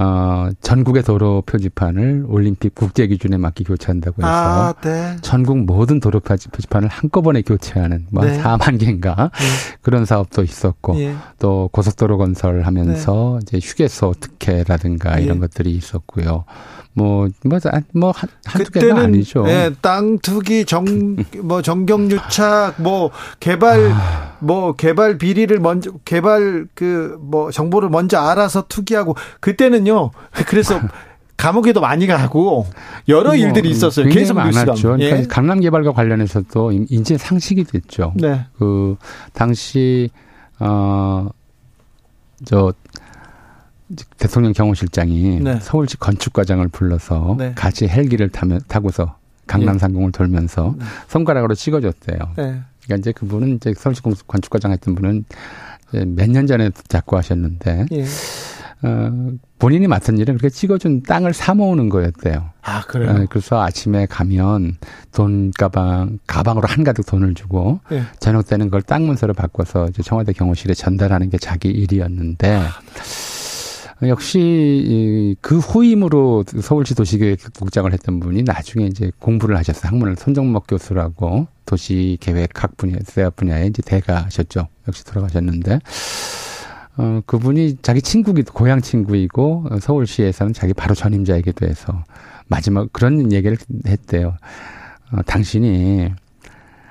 어, 전국의 도로 표지판을 올림픽 국제 기준에 맞게 교체한다고 해서 아, 네. 전국 모든 도로 표지판을 한꺼번에 교체하는 뭐 네. 4만 개인가 네. 그런 사업도 있었고 예. 또 고속도로 건설하면서 네. 이제 휴게소 특혜라든가 예. 이런 것들이 있었고요. 뭐, 뭐, 뭐, 한, 한두 개는 아니죠. 네, 땅 투기, 정, 뭐, 정경유착, 뭐, 개발, 아. 뭐, 개발 비리를 먼저, 개발 그, 뭐, 정보를 먼저 알아서 투기하고, 그때는요, 그래서 감옥에도 많이 가고, 여러 뭐, 일들이 있었어요. 계속 많았죠. 그러니까 예. 강남 개발과 관련해서도 인제 상식이 됐죠. 네. 그, 당시, 어, 저, 대통령 경호실장이 네. 서울시 건축과장을 불러서 네. 같이 헬기를 타면 타고서 강남 예. 상공을 돌면서 네. 손가락으로 찍어줬대요. 네. 그러니까 이제 그분은 이제 서울시 건축과장 했던 분은 몇 년 전에 잡고 하셨는데 예. 어, 본인이 맡은 일은 그렇게 찍어준 땅을 사 모으는 거였대요. 아, 그래요? 어, 그래서 아침에 가면 돈 가방, 가방으로 한가득 돈을 주고, 예. 저녁 때는 그걸 땅 문서로 바꿔서 이제 청와대 경호실에 전달하는 게 자기 일이었는데, 아, 역시 그 후임으로 서울시 도시계획국장을 했던 분이 나중에 이제 공부를 하셨어요. 학문을 손정목 교수라고 도시계획학 분야, 대학 분야에 이제 대가셨죠. 역시 돌아가셨는데. 어, 그분이 자기 친구기, 고향 친구이고, 서울시에서는 자기 바로 전임자이기도 해서, 마지막 그런 얘기를 했대요. 어, 당신이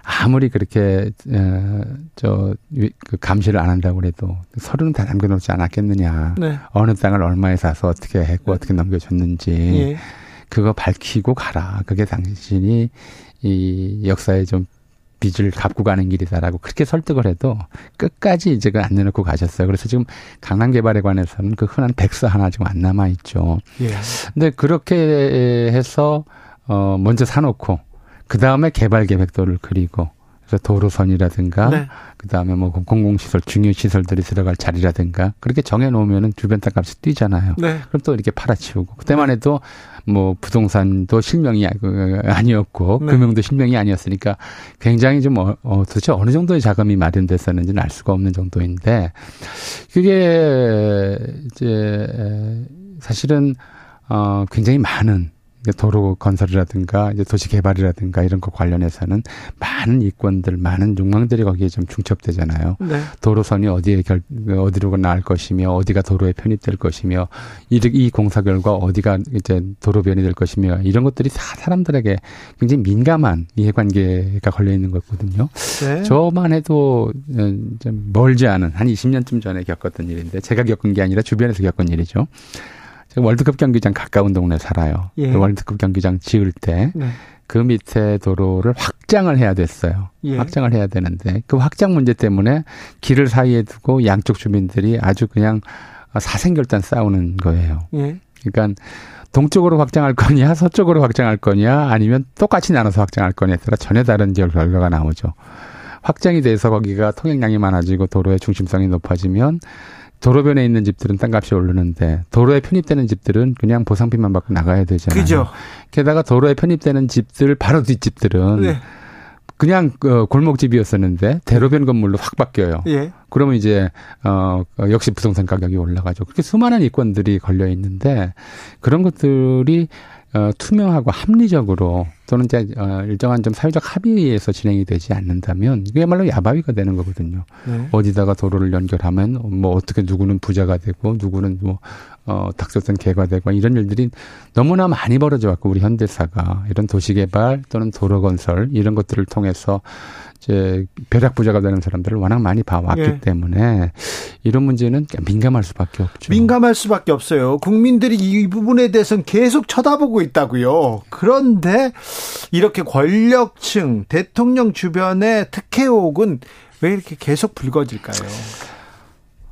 아무리 그렇게 어, 저그 감시를 안 한다고 그래도 서류는 다 남겨놓지 않았겠느냐. 네. 어느 땅을 얼마에 사서 어떻게 했고 네. 어떻게 넘겨줬는지 예. 그거 밝히고 가라. 그게 당신이 이 역사에 좀 빚을 갚고 가는 길이다라고 그렇게 설득을 해도 끝까지 이제 그안 내놓고 가셨어요. 그래서 지금 강남 개발에 관해서는 그 흔한 백서 하나 지금 안 남아 있죠. 예. 근데 그렇게 해서 어 먼저 사놓고 그 다음에 개발 계획도를 그리고 그래서 도로선이라든가 네. 그다음에 뭐 공공시설 중요 시설들이 들어갈 자리라든가 그렇게 정해 놓으면은 주변 땅값이 뛰잖아요. 네. 그럼 또 이렇게 팔아치우고 그때만 해도 뭐 부동산도 실명이 아니었고 네. 금융도 실명이 아니었으니까 굉장히 좀 어, 어, 도대체 어느 정도의 자금이 마련됐었는지는 알 수가 없는 정도인데 그게 이제 사실은 어 굉장히 많은 도로 건설이라든가 이제 도시 개발이라든가 이런 거 관련해서는 많은 이권들, 많은 욕망들이 거기에 좀 중첩되잖아요. 네. 도로선이 어디에 결, 어디로 나갈 것이며 어디가 도로에 편입될 것이며 이, 이 공사 결과 어디가 이제 도로 변이 될 것이며 이런 것들이 다 사람들에게 굉장히 민감한 이해관계가 걸려 있는 거거든요. 네. 저만 해도 어, 좀 멀지 않은 한 20년쯤 전에 겪었던 일인데 제가 겪은 게 아니라 주변에서 겪은 일이죠. 월드컵 경기장 가까운 동네 살아요. 예. 그 월드컵 경기장 지을 때. 네. 그 밑에 도로를 확장을 해야 됐어요. 예. 확장을 해야 되는데 그 확장 문제 때문에 길을 사이에 두고 양쪽 주민들이 아주 그냥 사생결단 싸우는 거예요. 예. 그러니까 동쪽으로 확장할 거냐, 서쪽으로 확장할 거냐, 아니면 똑같이 나눠서 확장할 거냐에 따라 전혀 다른 결과가 나오죠. 확장이 돼서 거기가 통행량이 많아지고 도로의 중심성이 높아지면 도로변에 있는 집들은 땅값이 오르는데 도로에 편입되는 집들은 그냥 보상비만 받고 나가야 되잖아요. 그죠. 게다가 도로에 편입되는 집들 바로 뒷집들은 네. 그냥 그 골목집이었었는데 대로변 건물로 확 바뀌어요. 예. 그러면 이제 어 역시 부동산 가격이 올라가죠. 그렇게 수많은 이권들이 걸려 있는데 그런 것들이 어, 투명하고 합리적으로 또는 이제 어, 일정한 좀 사회적 합의에서 진행이 되지 않는다면 이게야말로 야바위가 되는 거거든요. 네. 어디다가 도로를 연결하면 뭐 어떻게 누구는 부자가 되고 누구는 뭐 어, 닥쳤던 개가 되고 이런 일들이 너무나 많이 벌어져 왔고 우리 현대사가 이런 도시개발 또는 도로 건설 이런 것들을 통해서 이제 벼락 부자가 되는 사람들을 워낙 많이 봐왔기 예. 때문에 이런 문제는 민감할 수밖에 없죠. 민감할 수밖에 없어요. 국민들이 이 부분에 대해서는 계속 쳐다보고 있다고요. 그런데 이렇게 권력층, 대통령 주변의 특혜옥은 왜 이렇게 계속 불거질까요?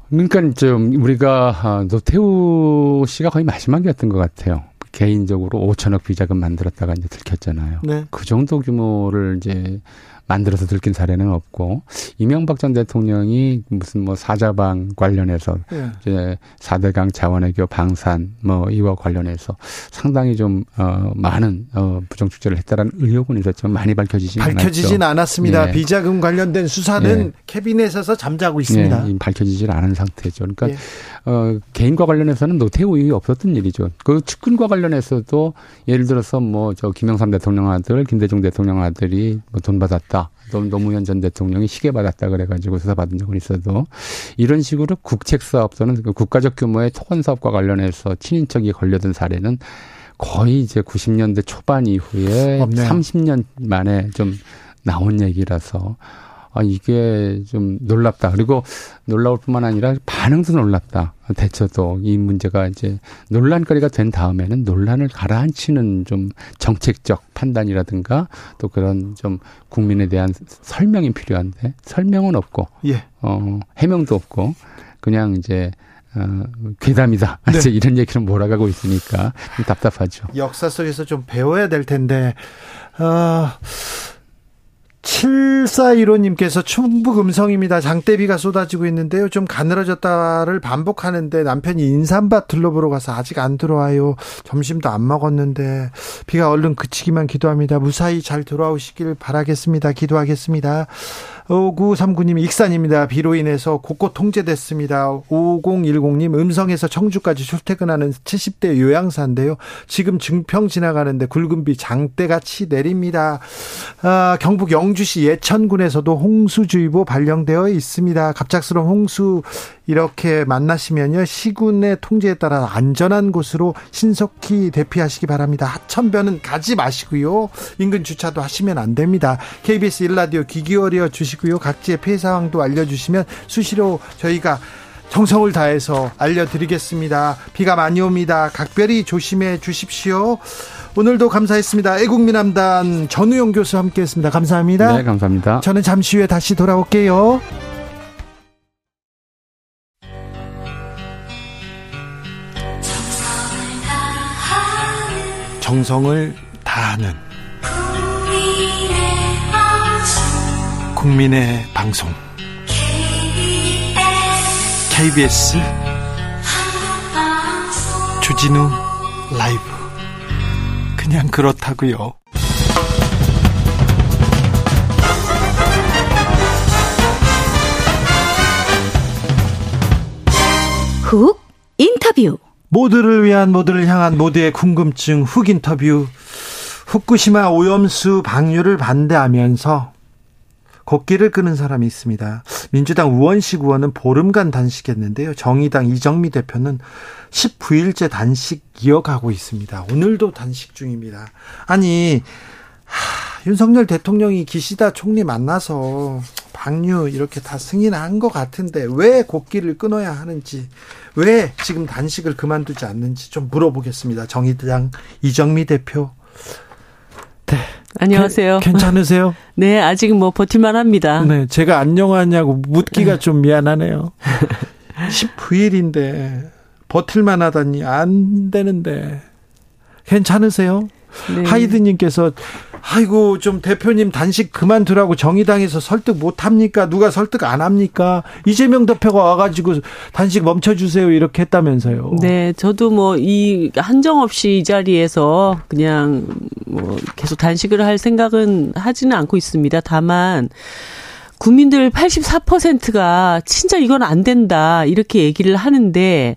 그러니까 좀 우리가 아, 노태우 씨가 거의 마지막이었던 것 같아요. 개인적으로 5천억 비자금 만들었다가 이제 들켰잖아요. 네. 그 정도 규모를 이제 만들어서 들킨 사례는 없고 이명박 전 대통령이 무슨 뭐 사자방 관련해서 예. 이제 사대강 자원외교 방산 뭐 이와 관련해서 상당히 좀어 많은 어 부정 축제를 했다라는 의혹은 있었지만 많이 밝혀지진 밝혀지진 않았죠. 않았습니다. 예. 비자금 관련된 수사는 예. 캐비넷에서 잠자고 있습니다. 예. 밝혀지질 않은 상태죠. 그러니까 예. 어 개인과 관련해서는 노태우 이후 없었던 일이죠. 그 측근과 관련해서도 예를 들어서 뭐 저 김영삼 대통령 아들, 김대중 대통령 아들이 뭐 돈 받았다. 받았다. 노무현 전 대통령이 시계 받았다 그래가지고 수사받은 적은 있어도 이런 식으로 국책 사업 또는 그 국가적 규모의 토건 사업과 관련해서 친인척이 걸려든 사례는 거의 이제 90년대 초반 이후에 없네요. 30년 만에 좀 나온 얘기라서 아, 이게 좀 놀랍다. 그리고 놀라울 뿐만 아니라 반응도 놀랍다. 대처도 이 문제가 이제 논란거리가 된 다음에는 논란을 가라앉히는 좀 정책적 판단이라든가 또 그런 좀 국민에 대한 설명이 필요한데 설명은 없고, 예. 어, 해명도 없고, 그냥 이제 어, 괴담이다. 네. 이런 얘기는 몰아가고 있으니까 좀 답답하죠. 역사 속에서 좀 배워야 될 텐데, 어, 7415님께서 충북 음성입니다. 장대비가 쏟아지고 있는데요. 좀 가늘어졌다를 반복하는데 남편이 인삼밭 둘러보러 가서 아직 안 들어와요. 점심도 안 먹었는데 비가 얼른 그치기만 기도합니다. 무사히 잘 돌아오시길 바라겠습니다. 기도하겠습니다. 5939님 익산입니다. 비로 인해서 곳곳 통제됐습니다. 5010님 음성에서 청주까지 출퇴근하는 70대 요양사인데요. 지금 증평 지나가는데 굵은 비 장대같이 내립니다. 아, 경북 영주시 예천군에서도 홍수주의보 발령되어 있습니다. 갑작스러운 홍수 이렇게 만나시면요 시군의 통제에 따라 안전한 곳으로 신속히 대피하시기 바랍니다. 하천변은 가지 마시고요 인근 주차도 하시면 안 됩니다. KBS 일라디오 귀 기울여 주시 고요 각지의 피해 상황도 알려주시면 수시로 저희가 정성을 다해서 알려드리겠습니다. 비가 많이 옵니다. 각별히 조심해 주십시오. 오늘도 감사했습니다. 애국민함단 전우용 교수 함께했습니다. 감사합니다. 네, 감사합니다. 저는 잠시 후에 다시 돌아올게요. 정성을 다하는 국민의 방송. KBS 주진우 라이브. 그냥 그렇다고요. 훅 인터뷰. 모두를 위한 모두를 향한 모두의 궁금증 훅 인터뷰. 후쿠시마 오염수 방류를 반대하면서 곡기를 끄는 사람이 있습니다. 민주당 우원식 의원은 보름간 단식했는데요. 정의당 이정미 대표는 19일째 단식 이어가고 있습니다. 오늘도 단식 중입니다. 아니 하, 윤석열 대통령이 기시다 총리 만나서 방류 이렇게 다 승인한 것 같은데 왜 곡기를 끊어야 하는지 왜 지금 단식을 그만두지 않는지 좀 물어보겠습니다. 정의당 이정미 대표. 네. 안녕하세요. 게, 괜찮으세요? 네, 아직 뭐 버틸만 합니다. 네, 제가 안녕하냐고 묻기가 네. 좀 미안하네요. 19일인데 버틸만 하다니 안 되는데 괜찮으세요? 네. 하이드님께서 아이고 좀 대표님 단식 그만두라고 정의당에서 설득 못 합니까? 누가 설득 안 합니까? 이재명 대표가 와가지고 단식 멈춰주세요 이렇게 했다면서요. 네, 저도 뭐 이 한정 없이 이 자리에서 그냥 뭐 계속 단식을 할 생각은 하지는 않고 있습니다. 다만 국민들 84%가 진짜 이건 안 된다 이렇게 얘기를 하는데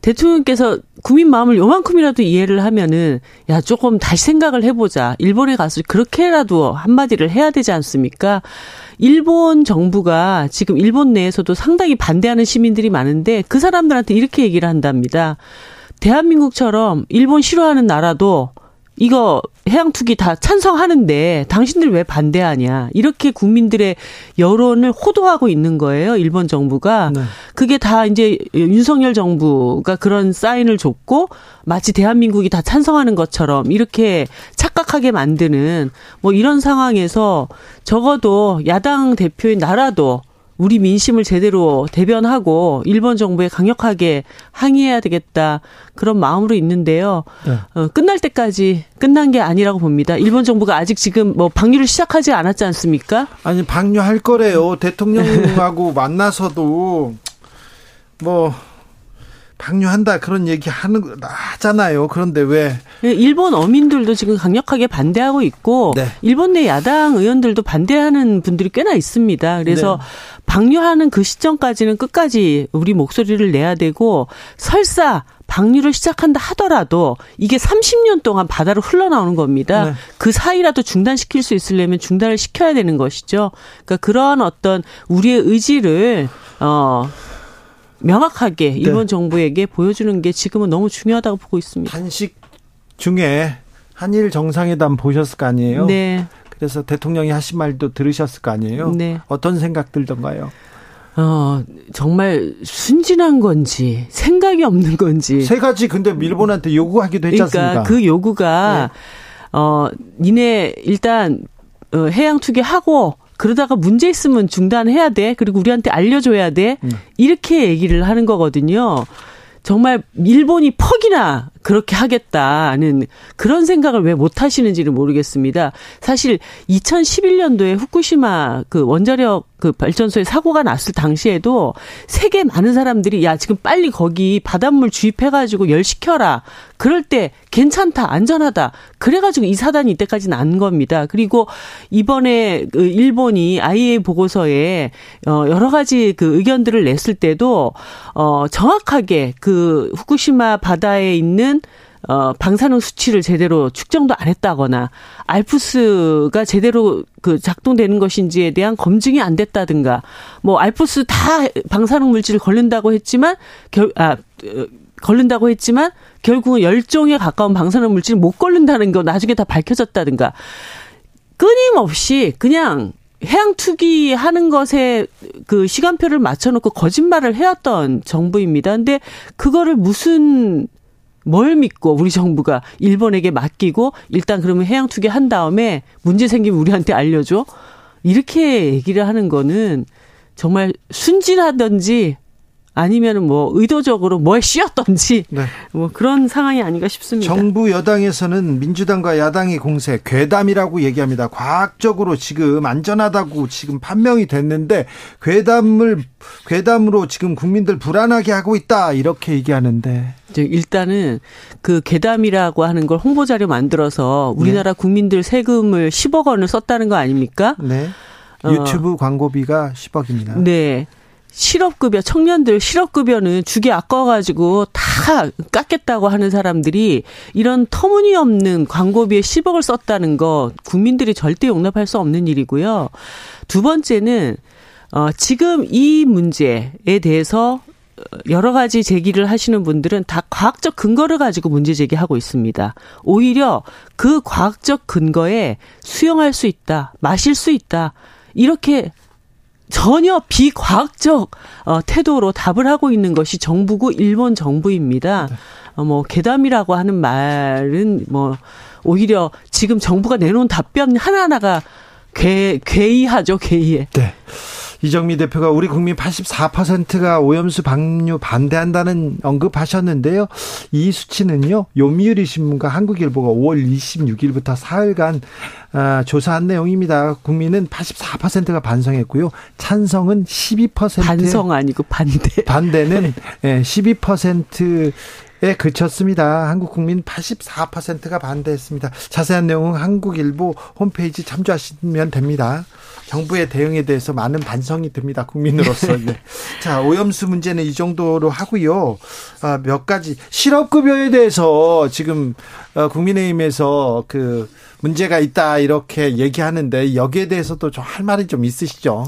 대통령께서 국민 마음을 요만큼이라도 이해를 하면은 야 조금 다시 생각을 해보자. 일본에 가서 그렇게라도 한마디를 해야 되지 않습니까? 일본 정부가 지금 일본 내에서도 상당히 반대하는 시민들이 많은데 그 사람들한테 이렇게 얘기를 한답니다. 대한민국처럼 일본 싫어하는 나라도 이거 해양 투기 다 찬성하는데 당신들 왜 반대하냐 이렇게 국민들의 여론을 호도하고 있는 거예요 일본 정부가 네. 그게 다 이제 윤석열 정부가 그런 사인을 줬고 마치 대한민국이 다 찬성하는 것처럼 이렇게 착각하게 만드는 뭐 이런 상황에서 적어도 야당 대표인 나라도 우리 민심을 제대로 대변하고 일본 정부에 강력하게 항의해야 되겠다 그런 마음으로 있는데요. 네. 어, 끝날 때까지 끝난 게 아니라고 봅니다. 일본 정부가 아직 지금 뭐 방류를 시작하지 않았지 않습니까? 아니 방류할 거래요. 대통령하고 만나서도 뭐 방류한다 그런 얘기 하는 하잖아요. 그런데 왜 네, 일본 어민들도 지금 강력하게 반대하고 있고 네. 일본 내 야당 의원들도 반대하는 분들이 꽤나 있습니다. 그래서 네. 방류하는 그 시점까지는 끝까지 우리 목소리를 내야 되고 설사 방류를 시작한다 하더라도 이게 30년 동안 바다로 흘러나오는 겁니다. 네. 그 사이라도 중단시킬 수 있으려면 중단을 시켜야 되는 것이죠. 그러니까 그러한 어떤 우리의 의지를 어 명확하게 네. 일본 네. 정부에게 보여주는 게 지금은 너무 중요하다고 보고 있습니다. 한식 중에 한일 정상회담 보셨을 거 아니에요? 네. 그래서 대통령이 하신 말도 들으셨을 거 아니에요? 네. 어떤 생각 들던가요? 어, 정말 순진한 건지, 생각이 없는 건지. 세 가지 근데 일본한테 요구하기도 했지 그러니까? 그 요구가, 네. 어, 니네 일단, 어, 해양 투기하고, 그러다가 문제 있으면 중단해야 돼. 그리고 우리한테 알려줘야 돼. 음. 이렇게 얘기를 하는 거거든요. 정말 일본이 퍽이나 그렇게 하겠다는 그런 생각을 왜 못 하시는지를 모르겠습니다. 사실 2011년도에 후쿠시마 그 원자력 그 발전소에 사고가 났을 당시에도 세계 많은 사람들이 야 지금 빨리 거기 바닷물 주입해가지고 열 식혀라. 그럴 때 괜찮다 안전하다. 그래가지고 이 사단이 이때까지 난 겁니다. 그리고 이번에 그 일본이 IAEA 보고서에 어 여러 가지 그 의견들을 냈을 때도 어 정확하게 그 후쿠시마 바다에 있는 어, 방사능 수치를 제대로 측정도 안 했다거나, 알프스가 제대로 그 작동되는 것인지에 대한 검증이 안 됐다든가, 뭐, 알프스 다 방사능 물질 걸린다고 했지만, 결, 아, 어, 걸린다고 했지만, 결국은 열종에 가까운 방사능 물질을 못 걸린다는 거 나중에 다 밝혀졌다든가, 끊임없이 그냥 해양 투기 하는 것에 그 시간표를 맞춰놓고 거짓말을 해왔던 정부입니다. 근데 그거를 무슨 뭘 믿고 우리 정부가 일본에게 맡기고 일단 그러면 해양 투기 한 다음에 문제 생기면 우리한테 알려줘. 이렇게 얘기를 하는 거는 정말 순진하던지 아니면은 뭐 의도적으로 뭐에 씌었던지 네. 뭐 그런 상황이 아닌가 싶습니다. 정부 여당에서는 민주당과 야당의 공세 괴담이라고 얘기합니다. 과학적으로 지금 안전하다고 지금 판명이 됐는데 괴담을 괴담으로 지금 국민들 불안하게 하고 있다 이렇게 얘기하는데 일단은 그 괴담이라고 하는 걸 홍보 자료 만들어서 우리나라 네. 국민들 세금을 10억 원을 썼다는 거 아닙니까? 네. 어. 유튜브 어. 광고비가 10억입니다. 네. 실업급여 청년들 실업급여는 주기 아까워가지고 다 깎겠다고 하는 사람들이 이런 터무니없는 광고비에 10억을 썼다는 거 국민들이 절대 용납할 수 없는 일이고요. 두 번째는 어 지금 이 문제에 대해서 여러 가지 제기를 하시는 분들은 다 과학적 근거를 가지고 문제 제기하고 있습니다. 오히려 그 과학적 근거에 수용할 수 있다, 마실 수 있다, 이렇게 전혀 비과학적 어, 태도로 답을 하고 있는 것이 정부고 일본 정부입니다. 네. 어, 뭐 괴담이라고 하는 말은 뭐 오히려 지금 정부가 내놓은 답변 하나하나가 괴 괴이하죠, 괴이해. 네. 이정미 대표가 우리 국민 84%가 오염수 방류 반대한다는 언급하셨는데요. 이 수치는요. 요미우리 신문과 한국일보가 5월 26일부터 사흘간 아, 조사한 내용입니다. 국민은 84%가 반성했고요. 찬성은 12%. 반성 아니고 반대. 반대는 12%. 에 그쳤습니다. 한국 국민 84%가 반대했습니다. 자세한 내용은 한국일보 홈페이지 참조하시면 됩니다. 정부의 대응에 대해서 많은 반성이 듭니다. 국민으로서. 네. 자, 오염수 문제는 이 정도로 하고요. 아, 몇 가지 실업급여에 대해서 지금 어, 국민의힘에서 그 문제가 있다 이렇게 얘기하는데 여기에 대해서도 좀 할 말이 좀 있으시죠?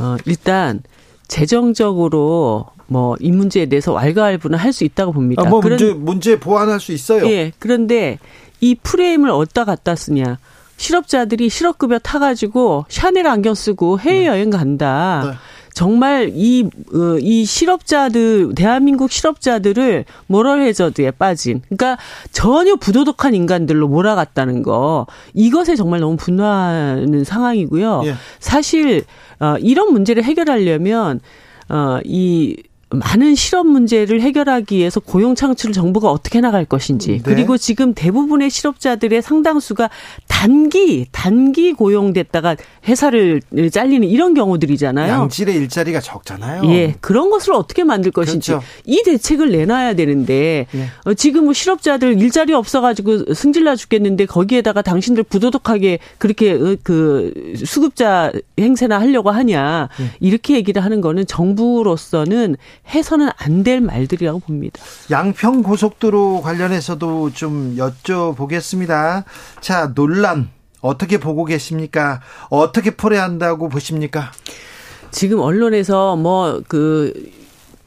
어, 일단 재정적으로 뭐 이 문제에 대해서 왈가왈부는 할 수 있다고 봅니다. 아, 뭐 문제 문제 보완할 수 있어요. 예. 그런데 이 프레임을 어디다 갖다 쓰냐? 실업자들이 실업급여 타가지고 샤넬 안경 쓰고 해외여행 간다. 네. 정말 이, 어, 이 실업자들, 대한민국 실업자들을 모럴 해저드에 빠진, 그러니까 전혀 부도덕한 인간들로 몰아갔다는 거, 이것에 정말 너무 분노하는 상황이고요. 예. 사실, 어, 이런 문제를 해결하려면, 어, 이 많은 실업 문제를 해결하기 위해서 고용 창출을 정부가 어떻게 나갈 것인지 네. 그리고 지금 대부분의 실업자들의 상당수가 단기 단기 고용됐다가 회사를 잘리는 이런 경우들이잖아요. 양질의 일자리가 적잖아요. 예, 그런 것을 어떻게 만들 것인지 그렇죠. 이 대책을 내놔야 되는데 예. 어, 지금 뭐 실업자들 일자리 없어가지고 승질나 죽겠는데 거기에다가 당신들 부도덕하게 그렇게 어, 그 수급자 행세나 하려고 하냐 예. 이렇게 얘기를 하는 거는 정부로서는 해서는 안 될 말들이라고 봅니다. 양평 고속도로 관련해서도 좀 여쭤보겠습니다. 자, 논란 어떻게 보고 계십니까? 어떻게 풀어야 한다고 보십니까? 지금 언론에서 뭐그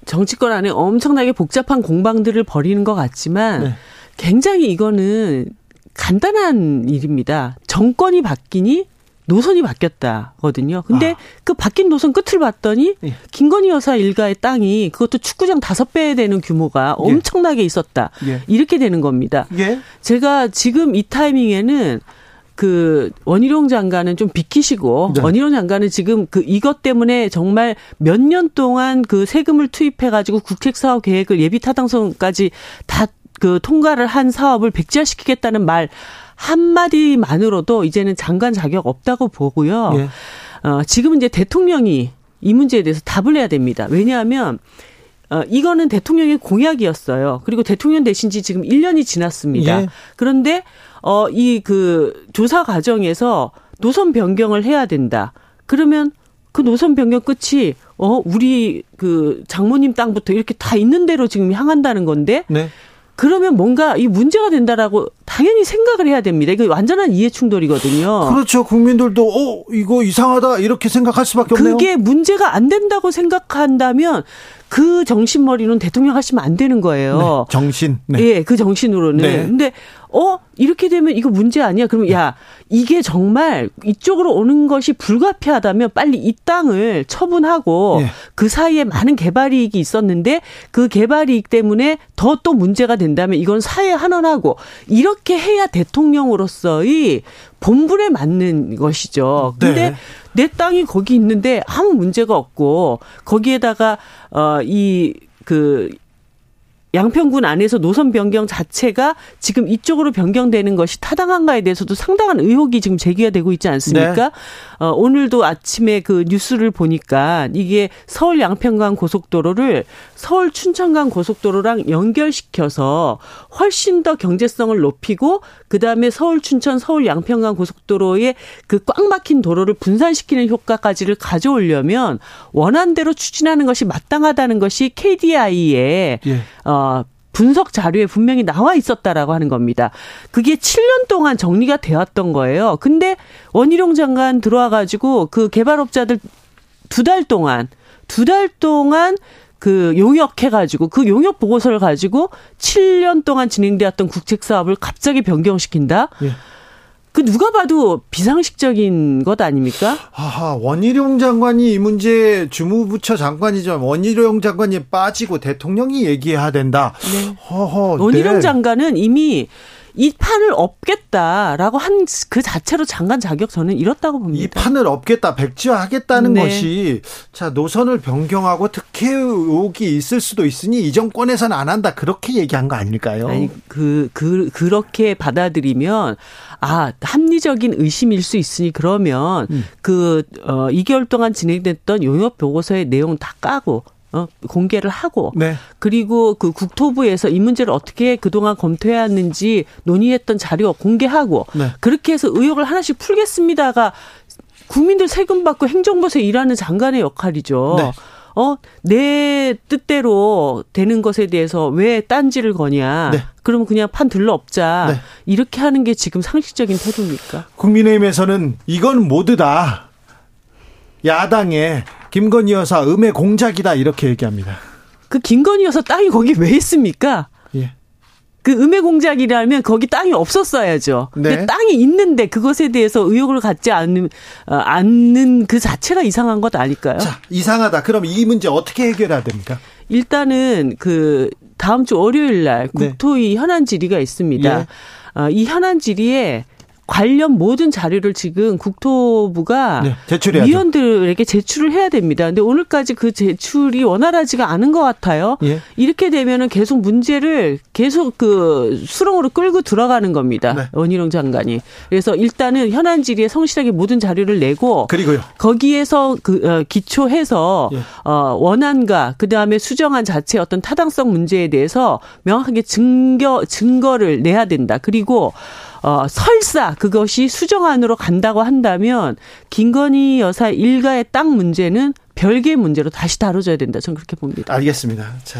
정치권 안에 엄청나게 복잡한 공방들을 벌이는 것 같지만 네. 굉장히 이거는 간단한 일입니다. 정권이 바뀌니 노선이 바뀌었다거든요. 근데 아. 그 바뀐 노선 끝을 봤더니 예. 김건희 여사 일가의 땅이 그것도 축구장 다섯 배 되는 규모가 예. 엄청나게 있었다. 예. 이렇게 되는 겁니다. 예. 제가 지금 이 타이밍에는 그 원희룡 장관은 좀 비키시고 네. 원희룡 장관은 지금 그 이것 때문에 정말 몇 년 동안 그 세금을 투입해 가지고 국책 사업 계획을 예비 타당성까지 다 그 통과를 한 사업을 백지화시키겠다는 말 한마디만으로도 이제는 장관 자격 없다고 보고요. 예. 어, 지금 이제 대통령이 이 문제에 대해서 답을 해야 됩니다. 왜냐하면 어, 이거는 대통령의 공약이었어요. 그리고 대통령 되신 지 지금 1년이 지났습니다. 예. 그런데 어, 이 그 조사 과정에서 노선 변경을 해야 된다. 그러면 그 노선 변경 끝이 어 우리 그 장모님 땅부터 이렇게 다 있는 대로 지금 향한다는 건데 네. 그러면 뭔가 이 문제가 된다라고 당연히 생각을 해야 됩니다. 이거 완전한 이해 충돌이거든요. 그렇죠. 국민들도 어 이거 이상하다 이렇게 생각할 수밖에 없네요. 그게 문제가 안 된다고 생각한다면 그 정신머리는 대통령 하시면 안 되는 거예요. 네, 정신. 네. 예, 그 정신으로는. 네. 근데 어 이렇게 되면 이거 문제 아니야? 그러면 야 이게 정말 이쪽으로 오는 것이 불가피하다면 빨리 이 땅을 처분하고 네. 그 사이에 많은 개발 이익이 있었는데 그 개발 이익 때문에 더 또 문제가 된다면 이건 사회 환원하고 이렇게 해야 대통령으로서의 본분에 맞는 것이죠. 근데 네. 내 땅이 거기 있는데 아무 문제가 없고 거기에다가 어이그 양평군 안에서 노선 변경 자체가 지금 이쪽으로 변경되는 것이 타당한가에 대해서도 상당한 의혹이 지금 제기가 되고 있지 않습니까? 네. 어, 오늘도 아침에 그 뉴스를 보니까 이게 서울 양평간 고속도로를 서울 춘천간 고속도로랑 연결시켜서 훨씬 더 경제성을 높이고 그 다음에 서울 춘천 서울 양평간 고속도로의 그 꽉 막힌 도로를 분산시키는 효과까지를 가져오려면 원안대로 추진하는 것이 마땅하다는 것이 KDI의 예. 어, 분석 자료에 분명히 나와 있었다라고 하는 겁니다. 그게 7년 동안 정리가 되었던 거예요. 근데 원희룡 장관 들어와 가지고 그 개발업자들 두 달 동안 두 달 동안 그 용역해 가지고 그 용역 보고서를 가지고 7년 동안 진행되었던 국책 사업을 갑자기 변경시킨다. 예. 그 누가 봐도 비상식적인 것 아닙니까? 하하, 원희룡 장관이 이 문제 주무부처 장관이죠. 원희룡 장관이 빠지고 대통령이 얘기해야 된다. 네. 허허, 원희룡 네. 장관은 이미 이 판을 업겠다라고 한 그 자체로 장관 자격 저는 잃었다고 봅니다. 이 판을 업겠다, 백지화하겠다는 네. 것이 자 노선을 변경하고 특혜 의혹이 있을 수도 있으니 이 정권에서는 안 한다 그렇게 얘기한 거 아닐까요? 아니 그, 그 그렇게 받아들이면 아 합리적인 의심일 수 있으니 그러면 음. 그 어, 2개월 동안 진행됐던 용역 보고서의 내용 다 까고 어, 공개를 하고 네. 그리고 그 국토부에서 이 문제를 어떻게 그동안 검토해왔는지 논의했던 자료 공개하고 네. 그렇게 해서 의혹을 하나씩 풀겠습니다가 국민들 세금 받고 행정부에서 일하는 장관의 역할이죠. 네. 어, 내 뜻대로 되는 것에 대해서 왜 딴지를 거냐. 네. 그러면 그냥 판 들러 없자. 네. 이렇게 하는 게 지금 상식적인 태도입니까? 국민의힘에서는 이건 모두다. 야당의 김건희 여사 음의 공작이다 이렇게 얘기합니다. 그 김건희 여사 땅이 거기 왜 있습니까? 예. 그 음의 공작이라면 거기 땅이 없었어야죠. 네. 근데 땅이 있는데 그것에 대해서 의혹을 갖지 않는 어, 않는 그 자체가 이상한 것 아닐까요? 자, 이상하다. 그럼 이 문제 어떻게 해결해야 됩니까? 일단은 그 다음 주 월요일 날 네. 국토위 네. 현안 질의가 있습니다. 예. 어, 이 현안 질의에 관련 모든 자료를 지금 국토부가 네, 위원들에게 제출을 해야 됩니다. 근데 오늘까지 그 제출이 원활하지가 않은 것 같아요. 예. 이렇게 되면은 계속 문제를 계속 그 수렁으로 끌고 들어가는 겁니다. 네. 원희룡 장관이. 그래서 일단은 현안 질의에 성실하게 모든 자료를 내고 그리고요. 거기에서 그 어, 기초해서 예. 어 원안과 그다음에 수정안 자체 어떤 타당성 문제에 대해서 명확하게 증거 증거를 내야 된다. 그리고 어, 설사 그것이 수정안으로 간다고 한다면 김건희 여사 일가의 땅 문제는 별개의 문제로 다시 다뤄져야 된다. 저는 그렇게 봅니다. 알겠습니다. 자,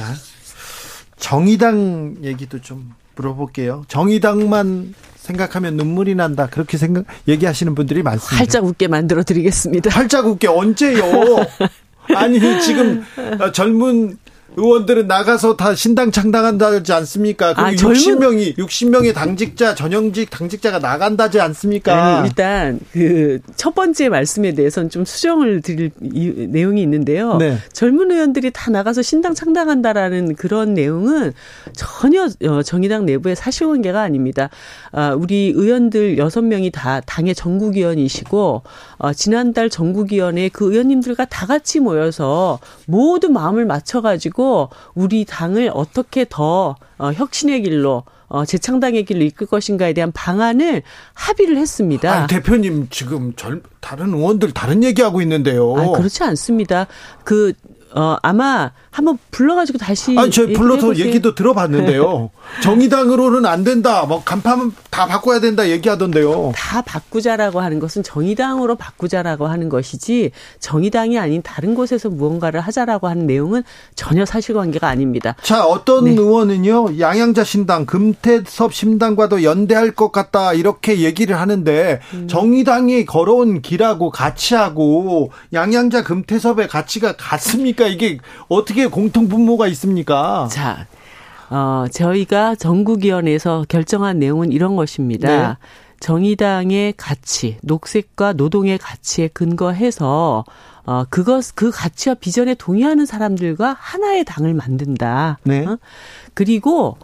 정의당 얘기도 좀 물어볼게요. 정의당만 생각하면 눈물이 난다. 그렇게 생각 얘기하시는 분들이 많습니다. 활짝 웃게 만들어 드리겠습니다. 활짝 웃게 언제요? 아니 지금 젊은 의원들은 나가서 다 신당 창당한다지 않습니까? 그리고 아, 60명이 60명의 당직자 전형직 당직자가 나간다지 않습니까? 아니, 일단 그 첫 번째 말씀에 대해서는 좀 수정을 드릴 이, 내용이 있는데요. 네. 젊은 의원들이 다 나가서 신당 창당한다라는 그런 내용은 전혀 어, 정의당 내부의 사실관계가 아닙니다. 아, 우리 의원들 6명이 다 당의 전국위원이시고 어, 지난달 전국위원회 그 의원님들과 다 같이 모여서 모두 마음을 맞춰 가지고 가지고 우리 당을 어떻게 더 어, 혁신의 길로 어, 재창당의 길로 이끌 것인가에 대한 방안을 합의를 했습니다. 아니, 대표님 지금 절, 다른 의원들 다른 얘기하고 있는데요. 아, 그렇지 않습니다. 그 어, 아마 한번 불러가지고 다시. 아니, 저 불러서 얘기도 들어봤는데요. 정의당으로는 안 된다. 뭐 간판 다 바꿔야 된다 얘기하던데요. 다 바꾸자라고 하는 것은 정의당으로 바꾸자라고 하는 것이지 정의당이 아닌 다른 곳에서 무언가를 하자라고 하는 내용은 전혀 사실관계가 아닙니다. 자, 어떤 네. 의원은요. 양양자 신당, 금태섭 신당과도 연대할 것 같다 이렇게 얘기를 하는데 음. 정의당이 걸어온 길하고 가치하고 양양자 금태섭의 가치가 같습니까? 이게 어떻게 공통 분모가 있습니까? 자, 어, 저희가 전국위원회에서 결정한 내용은 이런 것입니다. 네. 정의당의 가치, 녹색과 노동의 가치에 근거해서 어 그것 그 가치와 비전에 동의하는 사람들과 하나의 당을 만든다. 네. 어? 그리고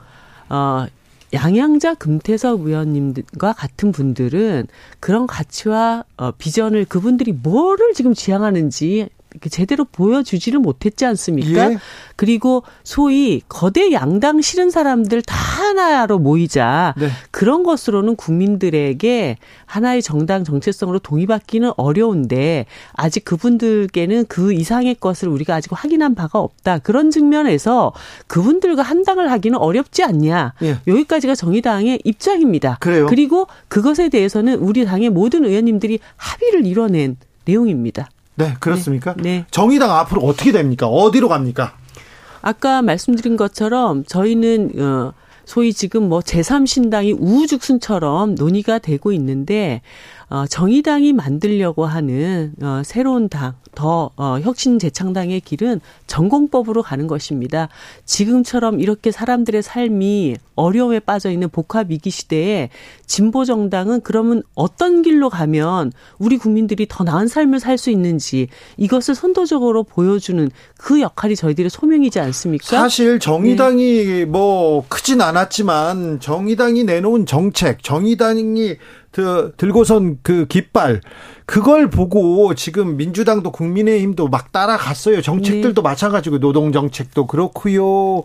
어 양양자 금태섭 의원님과 같은 분들은 그런 가치와 어, 비전을 그분들이 뭐를 지금 지향하는지 제대로 보여주지를 못했지 않습니까? 예. 그리고 소위 거대 양당 싫은 사람들 다 하나로 모이자 네. 그런 것으로는 국민들에게 하나의 정당 정체성으로 동의받기는 어려운데 아직 그분들께는 그 이상의 것을 우리가 아직 확인한 바가 없다. 그런 측면에서 그분들과 한당을 하기는 어렵지 않냐. 예. 여기까지가 정의당의 입장입니다. 그래요. 그리고 그것에 대해서는 우리 당의 모든 의원님들이 합의를 이뤄낸 내용입니다. 네, 그렇습니까? 네. 네. 정의당 앞으로 어떻게 됩니까? 어디로 갑니까? 아까 말씀드린 것처럼 저희는 어 소위 지금 뭐 제3신당이 우후죽순처럼 논의가 되고 있는데 어 정의당이 만들려고 하는 어 새로운 당 더 어, 혁신 재창당의 길은 전공법으로 가는 것입니다. 지금처럼 이렇게 사람들의 삶이 어려움에 빠져 있는 복합 위기 시대에 진보 정당은 그러면 어떤 길로 가면 우리 국민들이 더 나은 삶을 살 수 있는지 이것을 선도적으로 보여주는 그 역할이 저희들의 소명이지 않습니까? 사실 정의당이 네. 뭐 크진 않았지만 정의당이 내놓은 정책, 정의당이 그 들고선 그 깃발 그걸 보고 지금 민주당도 국민의힘도 막 따라갔어요. 정책들도 네. 마찬가지고 노동 정책도 그렇고요. 어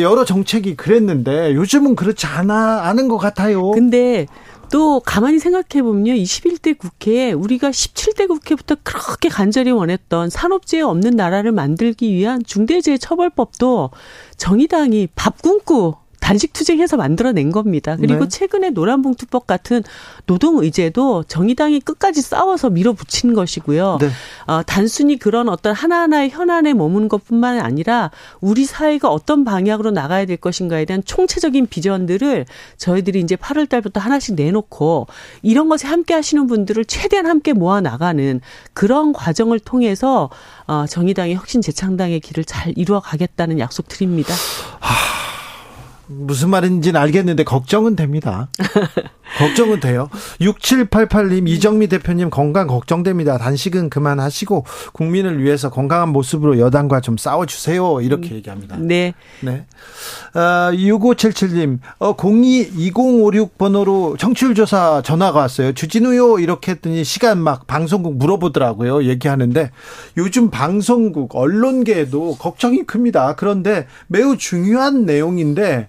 여러 정책이 그랬는데 요즘은 그렇지 않아 않은 것 같아요. 근데 또 가만히 생각해 보면요. 21대 국회에 우리가 17대 국회부터 그렇게 간절히 원했던 산업재해 없는 나라를 만들기 위한 중대재해처벌법도 정의당이 밥 굶고 단식 투쟁해서 만들어낸 겁니다. 그리고 네. 최근에 노란봉투법 같은 노동 의제도 정의당이 끝까지 싸워서 밀어붙인 것이고요. 네. 어, 단순히 그런 어떤 하나하나의 현안에 머무는 것뿐만 아니라 우리 사회가 어떤 방향으로 나가야 될 것인가에 대한 총체적인 비전들을 저희들이 이제 8월 달부터 하나씩 내놓고 이런 것에 함께 하시는 분들을 최대한 함께 모아 나가는 그런 과정을 통해서 어, 정의당의 혁신 재창당의 길을 잘 이루어 가겠다는 약속 드립니다. 하... 무슨 말인지는 알겠는데 걱정은 됩니다. 걱정은 돼요. 6788님, 이정미 대표님 건강 걱정됩니다. 단식은 그만하시고 국민을 위해서 건강한 모습으로 여당과 좀 싸워 주세요. 이렇게 음, 얘기합니다. 네. 네. 아, 6577님, 어, 022056 번호로 청취율 조사 전화가 왔어요. 주진우요? 이렇게 했더니 시간 막 방송국 물어보더라고요. 얘기하는데 요즘 방송국, 언론계에도 걱정이 큽니다. 그런데 매우 중요한 내용인데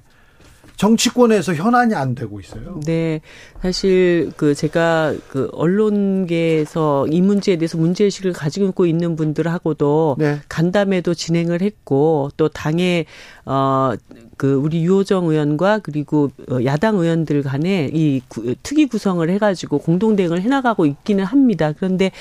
정치권에서 현안이 안 되고 있어요. 네. 사실 그 제가 그 언론계에서 이 문제에 대해서 문제 의식을 가지고 있는 분들하고도 네. 간담회도 진행을 했고 또 당의 어그 우리 유호정 의원과 그리고 어, 야당 의원들 간에 이 특위 구성을 해 가지고 공동 대응을 해 나가고 있기는 합니다. 그런데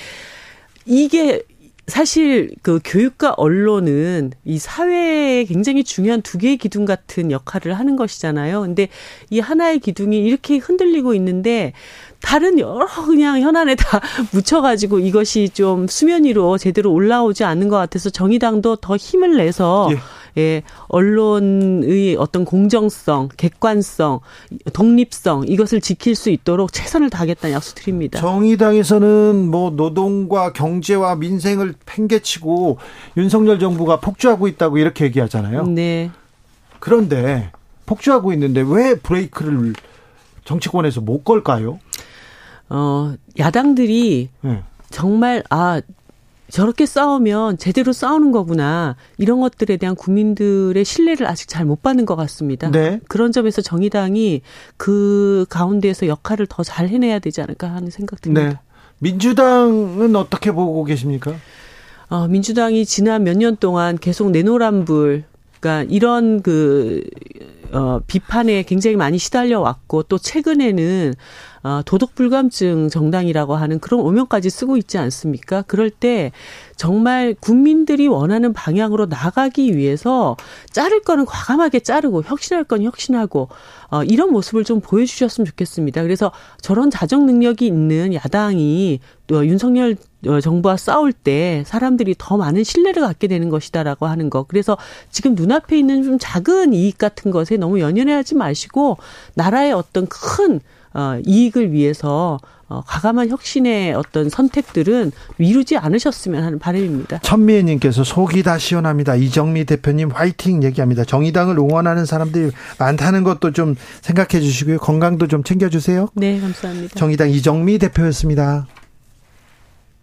이게 사실 그 교육과 언론은 이 사회에 굉장히 중요한 두 개의 기둥 같은 역할을 하는 것이잖아요. 근데 이 하나의 기둥이 이렇게 흔들리고 있는데 다른 여러 그냥 현안에 다 묻혀가지고 이것이 좀 수면 위로 제대로 올라오지 않는 것 같아서 정의당도 더 힘을 내서 예. 예, 언론의 어떤 공정성, 객관성, 독립성 이것을 지킬 수 있도록 최선을 다하겠다는 약속 드립니다. 정의당에서는 뭐 노동과 경제와 민생을 팽개치고 윤석열 정부가 폭주하고 있다고 이렇게 얘기하잖아요. 네. 그런데 폭주하고 있는데 왜 브레이크를 정치권에서 못 걸까요? 어, 야당들이 네. 정말 아 저렇게 싸우면 제대로 싸우는 거구나. 이런 것들에 대한 국민들의 신뢰를 아직 잘 못 받는 것 같습니다. 네. 그런 점에서 정의당이 그 가운데에서 역할을 더 잘 해내야 되지 않을까 하는 생각 듭니다. 네. 민주당은 어떻게 보고 계십니까? 어, 민주당이 지난 몇 년 동안 계속 내노란 불, 그러니까 이런 그, 어, 비판에 굉장히 많이 시달려 왔고 또 최근에는 어, 도덕 불감증 정당이라고 하는 그런 오명까지 쓰고 있지 않습니까? 그럴 때 정말 국민들이 원하는 방향으로 나가기 위해서 자를 거는 과감하게 자르고 혁신할 건 혁신하고 어, 이런 모습을 좀 보여주셨으면 좋겠습니다. 그래서 저런 자정 능력이 있는 야당이 또 윤석열 어, 정부와 싸울 때 사람들이 더 많은 신뢰를 갖게 되는 것이다라고 하는 거. 그래서 지금 눈앞에 있는 좀 작은 이익 같은 것에 너무 연연해하지 마시고 나라의 어떤 큰 어, 이익을 위해서 어, 과감한 혁신의 어떤 선택들은 미루지 않으셨으면 하는 바람입니다. 천미애님께서 속이 다 시원합니다. 이정미 대표님 화이팅 얘기합니다. 정의당을 응원하는 사람들이 많다는 것도 좀 생각해 주시고요. 건강도 좀 챙겨주세요. 네, 감사합니다. 정의당 이정미 대표였습니다.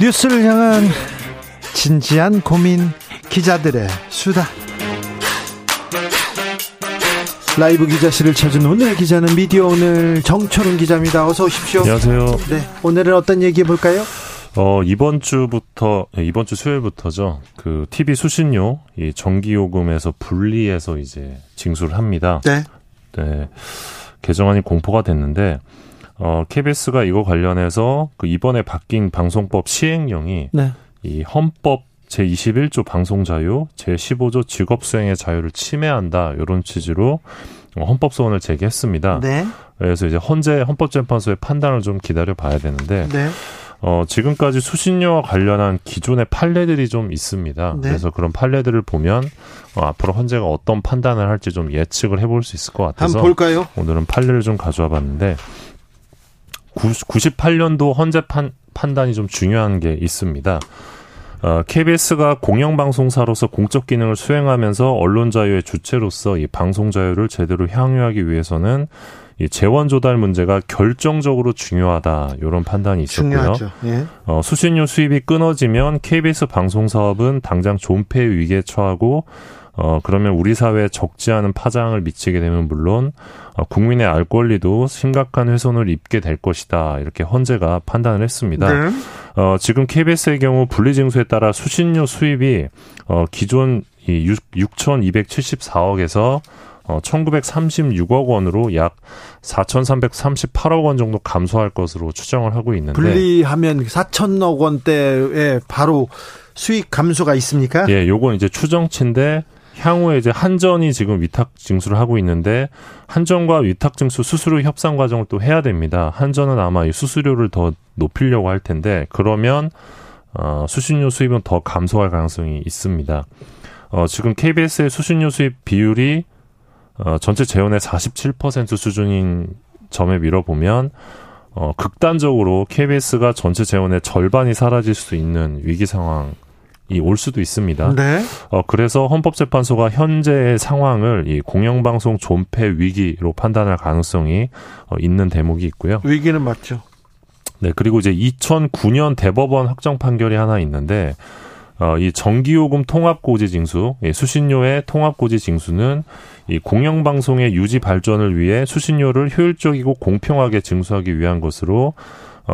뉴스를 향한 진지한 고민 기자들의 수다. 라이브 기자실을 찾은 오늘 기자는 미디어 오늘 정철은 기자입니다. 어서 오십시오. 안녕하세요. 네, 오늘은 어떤 얘기 해 볼까요? 어, 이번 주부터, 네, 이번 주 수요일부터죠. 그, TV 수신료, 이 전기 요금에서 분리해서 이제 징수를 합니다. 네. 네. 개정안이 공포가 됐는데, 어, KBS가 이거 관련해서 그 이번에 바뀐 방송법 시행령이 네. 이 헌법 제21조 방송 자유, 제15조 직업 수행의 자유를 침해한다, 이런 취지로 어, 헌법 소원을 제기했습니다. 네. 그래서 이제 헌재 헌법재판소의 판단을 좀 기다려 봐야 되는데, 네. 어, 지금까지 수신료와 관련한 기존의 판례들이 좀 있습니다. 네. 그래서 그런 판례들을 보면 어, 앞으로 헌재가 어떤 판단을 할지 좀 예측을 해볼 수 있을 것 같아서 한번 볼까요? 오늘은 판례를 좀 가져와 봤는데 98년도 헌재 판, 판단이 좀 중요한 게 있습니다. 어, KBS가 공영방송사로서 공적 기능을 수행하면서 언론 자유의 주체로서 이 방송 자유를 제대로 향유하기 위해서는 이 재원 조달 문제가 결정적으로 중요하다 이런 판단이 있었고요. 예. 어, 수신료 수입이 끊어지면 KBS 방송 사업은 당장 존폐 위기에 처하고 어, 그러면 우리 사회에 적지 않은 파장을 미치게 되면 물론 어, 국민의 알 권리도 심각한 훼손을 입게 될 것이다. 이렇게 헌재가 판단을 했습니다. 네. 어, 지금 KBS의 경우 분리징수에 따라 수신료 수입이 어, 기존 이 6,274억에서 어, 1,936억 원으로 약 4,338억 원 정도 감소할 것으로 추정을 하고 있는데 분리하면 4천억 원대에 바로 수익 감소가 있습니까? 예, 요건 이제 추정치인데 향후에 이제 한전이 지금 위탁 징수를 하고 있는데 한전과 위탁 징수 수수료 협상 과정을 또 해야 됩니다. 한전은 아마 이 수수료를 더 높이려고 할 텐데 그러면 어, 수신료 수입은 더 감소할 가능성이 있습니다. 어, 지금 KBS의 수신료 수입 비율이 어, 전체 재원의 47% 수준인 점에 밀어보면 어, 극단적으로 KBS가 전체 재원의 절반이 사라질 수 있는 위기 상황이 올 수도 있습니다. 네. 어, 그래서 헌법재판소가 현재의 상황을 이 공영방송 존폐 위기로 판단할 가능성이 어, 있는 대목이 있고요. 위기는 맞죠. 네, 그리고 이제 2009년 대법원 확정 판결이 하나 있는데, 어, 이 전기요금 통합고지 징수, 이 수신료의 통합고지 징수는 이 공영방송의 유지 발전을 위해 수신료를 효율적이고 공평하게 징수하기 위한 것으로 어,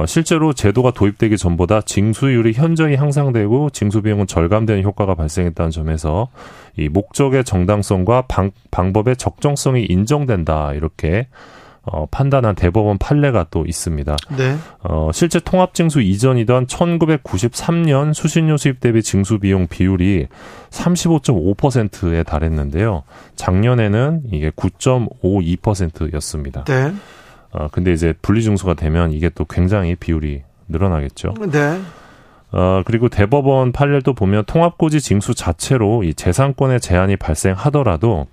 실제로 제도가 도입되기 전보다 징수율이 현저히 향상되고 징수 비용은 절감되는 효과가 발생했다는 점에서 이 목적의 정당성과 방, 방법의 적정성이 인정된다 이렇게 어, 판단한 대법원 판례가 또 있습니다. 네. 어, 실제 통합징수 이전이던 1993년 수신료 수입 대비 징수 비용 비율이 35.5%에 달했는데요. 작년에는 이게 9.52%였습니다. 네. 어, 근데 이제 분리증수가 되면 이게 또 굉장히 비율이 늘어나겠죠. 네. 어, 그리고 대법원 판례도 보면 통합고지 징수 자체로 이 재산권의 제한이 발생하더라도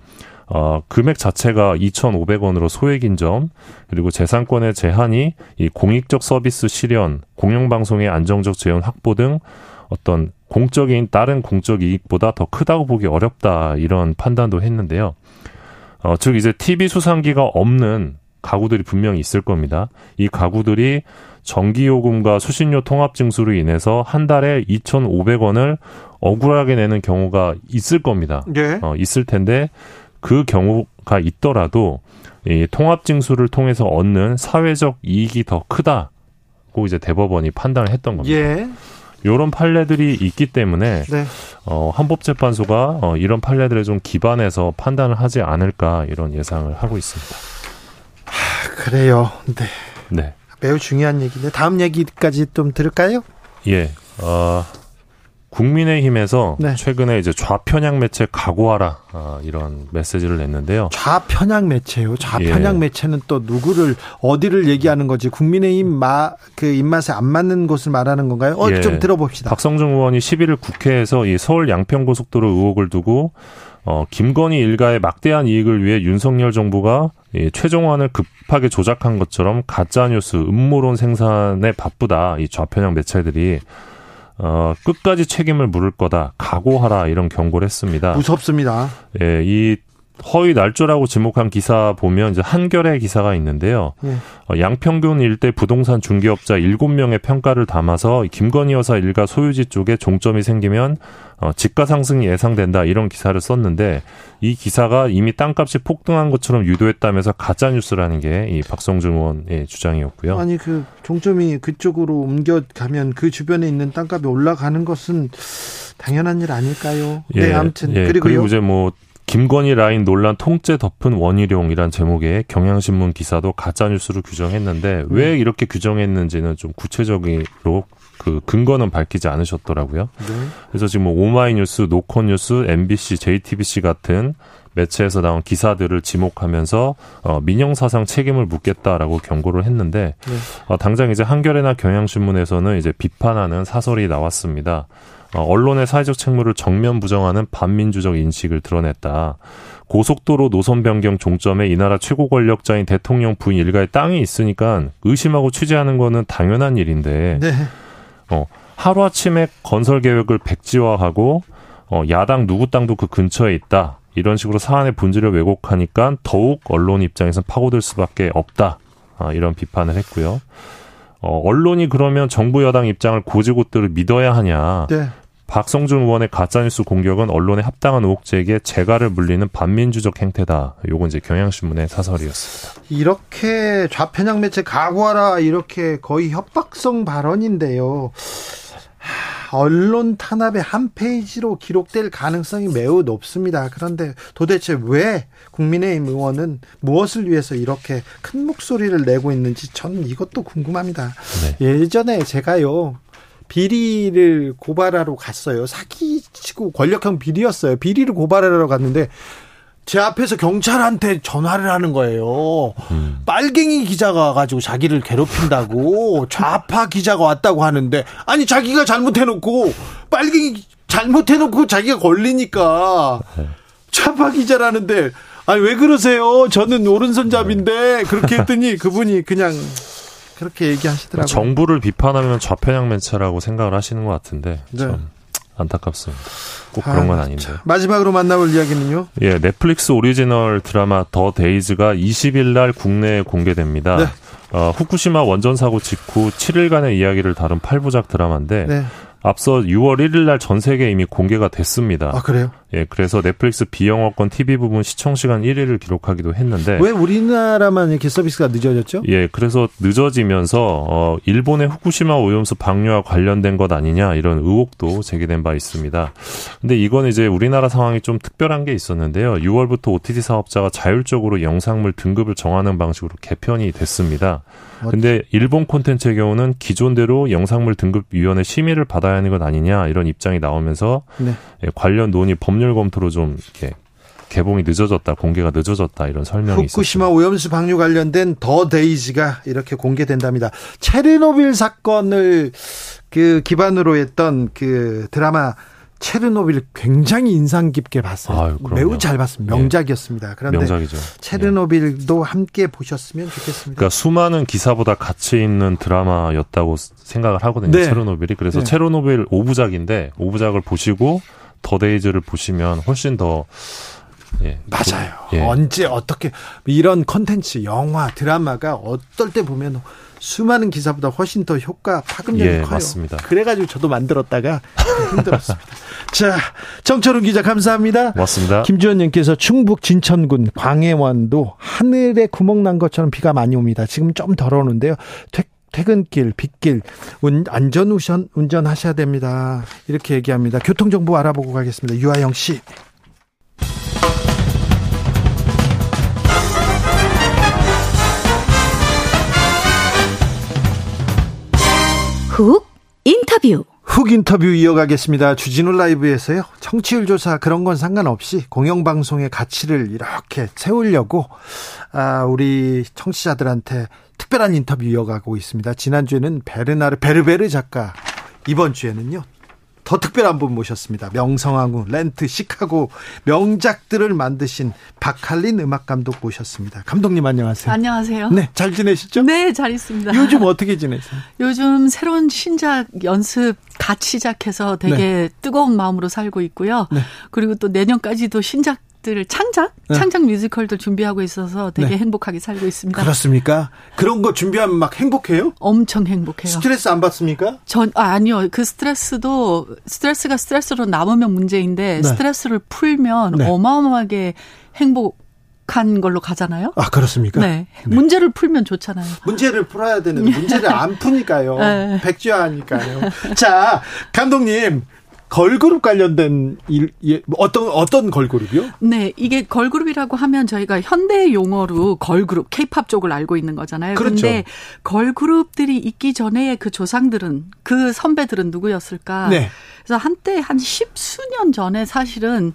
어, 금액 자체가 2,500원으로 소액인 점, 그리고 재산권의 제한이 이 공익적 서비스 실현, 공영방송의 안정적 재현 확보 등 어떤 공적인 다른 공적 이익보다 더 크다고 보기 어렵다 이런 판단도 했는데요. 어, 즉 이제 TV 수상기가 없는 가구들이 분명히 있을 겁니다. 이 가구들이 전기요금과 수신료 통합 징수로 인해서 한 달에 2,500원을 억울하게 내는 경우가 있을 겁니다. 네. 어, 있을 텐데 그 경우가 있더라도 이 통합 징수를 통해서 얻는 사회적 이익이 더 크다고 이제 대법원이 판단을 했던 겁니다. 예. 이런 판례들이 있기 때문에 네. 어, 헌법재판소가 어, 이런 판례들에 좀 기반해서 판단을 하지 않을까 이런 예상을 하고 있습니다. 그래요. 네. 네. 매우 중요한 얘기인데 다음 얘기까지 좀 들을까요? 예. 어, 국민의힘에서 네. 최근에 이제 좌편향 매체 각오하라 아, 이런 메시지를 냈는데요. 좌편향 매체요. 좌편향 예. 매체는 또 누구를 어디를 얘기하는 거지? 국민의힘 마그 입맛에 안 맞는 곳을 말하는 건가요? 어, 예. 좀 들어봅시다. 박성중 의원이 11일 국회에서 이 서울 양평고속도로 의혹을 두고 어, 김건희 일가의 막대한 이익을 위해 윤석열 정부가 이 최종안을 급하게 조작한 것처럼 가짜 뉴스 음모론 생산에 바쁘다. 이 좌편향 매체들이 어, 끝까지 책임을 물을 거다. 각오하라 이런 경고를 했습니다. 무섭습니다. 예, 이 허위 날조라고 지목한 기사 보면 이제 한결의 기사가 있는데요. 예. 어, 양평균 일대 부동산 중개업자 7명의 평가를 담아서 김건희 여사 일가 소유지 쪽에 종점이 생기면 어, 집가 상승이 예상된다 이런 기사를 썼는데 이 기사가 이미 땅값이 폭등한 것처럼 유도했다면서 가짜 뉴스라는 게 이 박성준 의원의 주장이었고요. 아니 그 종점이 그쪽으로 옮겨가면 그 주변에 있는 땅값이 올라가는 것은 당연한 일 아닐까요? 네, 아무튼 예, 그리고요. 그리고 이제 뭐 김건희 라인 논란 통째 덮은 원희룡이란 제목의 경향신문 기사도 가짜 뉴스로 규정했는데 왜 이렇게 규정했는지는 좀 구체적으로 그 근거는 밝히지 않으셨더라고요. 네. 그래서 지금 뭐 오마이뉴스, 노컷뉴스, MBC, JTBC 같은 매체에서 나온 기사들을 지목하면서 어, 민영사상 책임을 묻겠다라고 경고를 했는데 네. 어, 당장 이제 한겨레나 경향신문에서는 이제 비판하는 사설이 나왔습니다. 어, 언론의 사회적 책무를 정면 부정하는 반민주적 인식을 드러냈다. 고속도로 노선 변경 종점에 이 나라 최고 권력자인 대통령 부인 일가의 땅이 있으니까 의심하고 취재하는 거는 당연한 일인데 네. 어, 하루아침에 건설 계획을 백지화하고 어, 야당 누구 땅도 그 근처에 있다. 이런 식으로 사안의 본질을 왜곡하니까 더욱 언론 입장에서는 파고들 수밖에 없다. 아, 이런 비판을 했고요. 어, 언론이 그러면 정부 여당 입장을 고지고대로 믿어야 하냐. 네. 박성준 의원의 가짜뉴스 공격은 언론의 합당한 의혹 제기에 재갈을 물리는 반민주적 행태다. 요건 이제 경향신문의 사설이었습니다. 이렇게 좌편향 매체 각오하라 이렇게 거의 협박성 발언인데요. 하, 언론 탄압의 한 페이지로 기록될 가능성이 매우 높습니다. 그런데 도대체 왜 국민의힘 의원은 무엇을 위해서 이렇게 큰 목소리를 내고 있는지 저는 이것도 궁금합니다. 예전에 제가요. 비리를 고발하러 갔어요. 사기치고 권력형 비리였어요. 비리를 고발하러 갔는데 제 앞에서 경찰한테 전화를 하는 거예요. 빨갱이 기자가 가지고 자기를 괴롭힌다고 좌파 기자가 왔다고 하는데 아니 자기가 잘못해놓고 빨갱이 잘못해놓고 자기가 걸리니까 좌파 기자라는데 아니 왜 그러세요? 저는 오른손잡인데 그렇게 했더니 그분이 그냥 그렇게 얘기하시더라고요. 정부를 비판하면 좌편향 매체라고 생각을 하시는 것 같은데 네. 참 안타깝습니다. 꼭 그런 건 아, 아닌데. 자, 마지막으로 만나볼 이야기는요. 예, 넷플릭스 오리지널 드라마 더 데이즈가 20일 날 국내에 공개됩니다. 네. 어, 후쿠시마 원전 사고 직후 7일간의 이야기를 다룬 8부작 드라마인데 네. 앞서 6월 1일 날 전 세계에 이미 공개가 됐습니다. 아 그래요? 예, 그래서 넷플릭스 비영어권 TV 부분 시청 시간 1위를 기록하기도 했는데 왜 우리나라만 이렇게 서비스가 늦어졌죠? 예, 그래서 늦어지면서 어 일본의 후쿠시마 오염수 방류와 관련된 것 아니냐 이런 의혹도 제기된 바 있습니다. 근데 이건 이제 우리나라 상황이 좀 특별한 게 있었는데요. 6월부터 OTT 사업자가 자율적으로 영상물 등급을 정하는 방식으로 개편이 됐습니다. 근데 일본 콘텐츠의 경우는 기존대로 영상물 등급 위원회 심의를 받아야 하는 것 아니냐 이런 입장이 나오면서 네. 예, 관련 논의 법률 검토로 좀 이렇게 개봉이 늦어졌다, 공개가 늦어졌다 이런 설명이 후쿠시마 있었습니다. 오염수 방류 관련된 더 데이지가 이렇게 공개된답니다. 체르노빌 사건을 그 기반으로 했던 그 드라마 체르노빌 굉장히 인상 깊게 봤어요. 아유. 매우 잘 봤습니다. 예. 명작이었습니다. 그런데 명작이죠. 예. 체르노빌도 함께 보셨으면 좋겠습니다. 그러니까 수많은 기사보다 가치 있는 드라마였다고 생각을 하거든요. 네. 체르노빌이. 그래서 네. 체르노빌 5부작인데 5부작을 보시고 더 데이즈를 보시면 훨씬 더 예. 맞아요. 예. 언제 어떻게 이런 컨텐츠, 영화, 드라마가 어떨 때 보면 수많은 기사보다 훨씬 더 효과 파급력이 예, 커요. 맞습니다. 그래가지고 저도 만들었다가 힘들었습니다. 자, 정철훈 기자 감사합니다. 맞습니다. 김주현님께서 충북 진천군 광혜원도 하늘에 구멍 난 것처럼 비가 많이 옵니다. 지금 좀 덜 오는데요. 퇴, 퇴근길, 빗길, 운, 안전 우선, 운전하셔야 됩니다. 이렇게 얘기합니다. 교통정보 알아보고 가겠습니다. 유아영 씨. 훅 인터뷰. 훅 인터뷰 이어가겠습니다. 주진우 라이브에서요. 청취율 조사 그런 건 상관없이 공영방송의 가치를 이렇게 세우려고 아, 우리 청취자들한테 특별한 인터뷰 이어가고 있습니다. 지난주에는 베르나르 베르베르 작가 이번 주에는요. 더 특별한 분 모셨습니다. 명성황후, 렌트, 시카고 명작들을 만드신 박할린 음악 감독 모셨습니다. 감독님 안녕하세요. 안녕하세요. 네, 잘 지내시죠? 네, 잘 있습니다. 요즘 어떻게 지내세요? 요즘 새로운 신작 연습 갓 시작해서 되게 뜨거운 마음으로 살고 있고요. 네. 그리고 또 내년까지도 신작 들 창작, 네. 창작 뮤지컬들 준비하고 있어서 되게 네. 행복하게 살고 있습니다. 그렇습니까? 그런 거 준비하면 막 행복해요? 엄청 행복해요. 스트레스 안 받습니까? 전 아, 아니요. 그 스트레스도 스트레스가 스트레스로 남으면 문제인데 네. 스트레스를 풀면 네. 어마어마하게 행복한 걸로 가잖아요. 아, 그렇습니까? 네. 문제를 풀면 좋잖아요. 문제를 풀어야 되는데 문제를 안 푸니까요. 네. 백지화하니까요. 자, 감독님 걸그룹 관련된 일 예, 어떤 어떤 걸그룹이요? 네, 이게 걸그룹이라고 하면 저희가 현대 용어로 걸그룹, 케이팝 쪽을 알고 있는 거잖아요. 그렇죠. 근데 걸그룹들이 있기 전에 그 조상들은 그 선배들은 누구였을까? 네. 그래서 한때 한 십수년 전에 사실은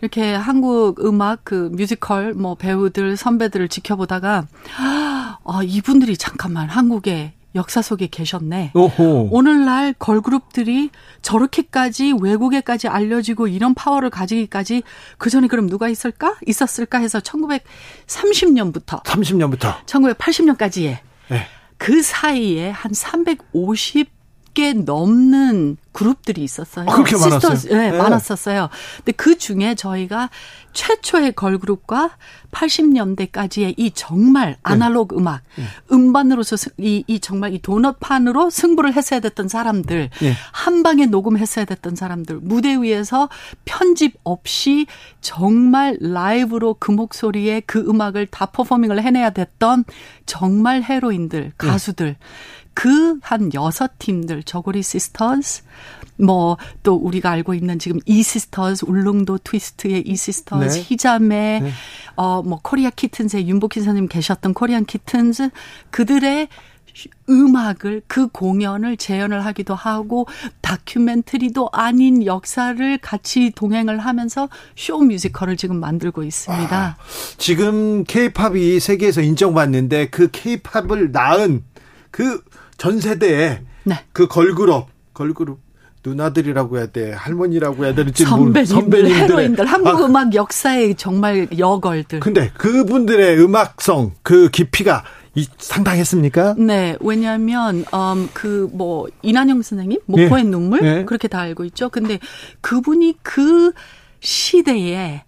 이렇게 한국 음악 그 뮤지컬 뭐 배우들 선배들을 지켜보다가 아, 이분들이 잠깐만 한국의 역사 속에 계셨네. 오호. 오늘날 걸그룹들이 저렇게까지 외국에까지 알려지고 이런 파워를 가지기까지 그 전에 그럼 누가 있을까? 있었을까 해서 1930년부터 30년부터. 1980년까지의 네. 그 사이에 한 350 개 넘는 그룹들이 있었어요. 아, 그렇게 많았어요? 네, 네. 많았었어요. 근데 그 중에 저희가 최초의 걸그룹과 80년대까지의 이 정말 아날로그 음악, 음반으로서 승- 이, 이 정말 이 도넛판으로 승부를 했어야 됐던 사람들, 예. 한 방에 녹음했어야 됐던 사람들, 무대 위에서 편집 없이 정말 라이브로 그 목소리에 그 음악을 다 performing을 해내야 됐던 정말 헤로인들, 가수들. 그 한 여섯 팀들, 저고리 시스터즈, 뭐 또 우리가 알고 있는 지금 이 시스터즈, 울릉도 트위스트의 이 시스터즈, 네. 희자매, 네. 어 뭐 코리아 키튼즈의 윤복희 선생님 계셨던 코리안 키튼즈 그들의 음악을 그 공연을 재현을 하기도 하고 다큐멘터리도 아닌 역사를 같이 동행을 하면서 쇼 뮤지컬을 지금 만들고 있습니다. 지금 케이팝이 세계에서 인정받는데 그 케이팝을 낳은 그 전 세대의 네. 그 걸그룹 걸그룹 누나들이라고 해야 돼 할머니라고 해야 될지 선배님들, 선배님들의- 헤로인들, 한국 아, 음악 역사의 정말 여걸들. 근데 그분들의 음악성 그 깊이가 이, 상당했습니까? 네, 왜냐하면 음, 그뭐 이난영 선생님 목포의 예. 눈물 예. 그렇게 다 알고 있죠. 근데 그분이 그 시대에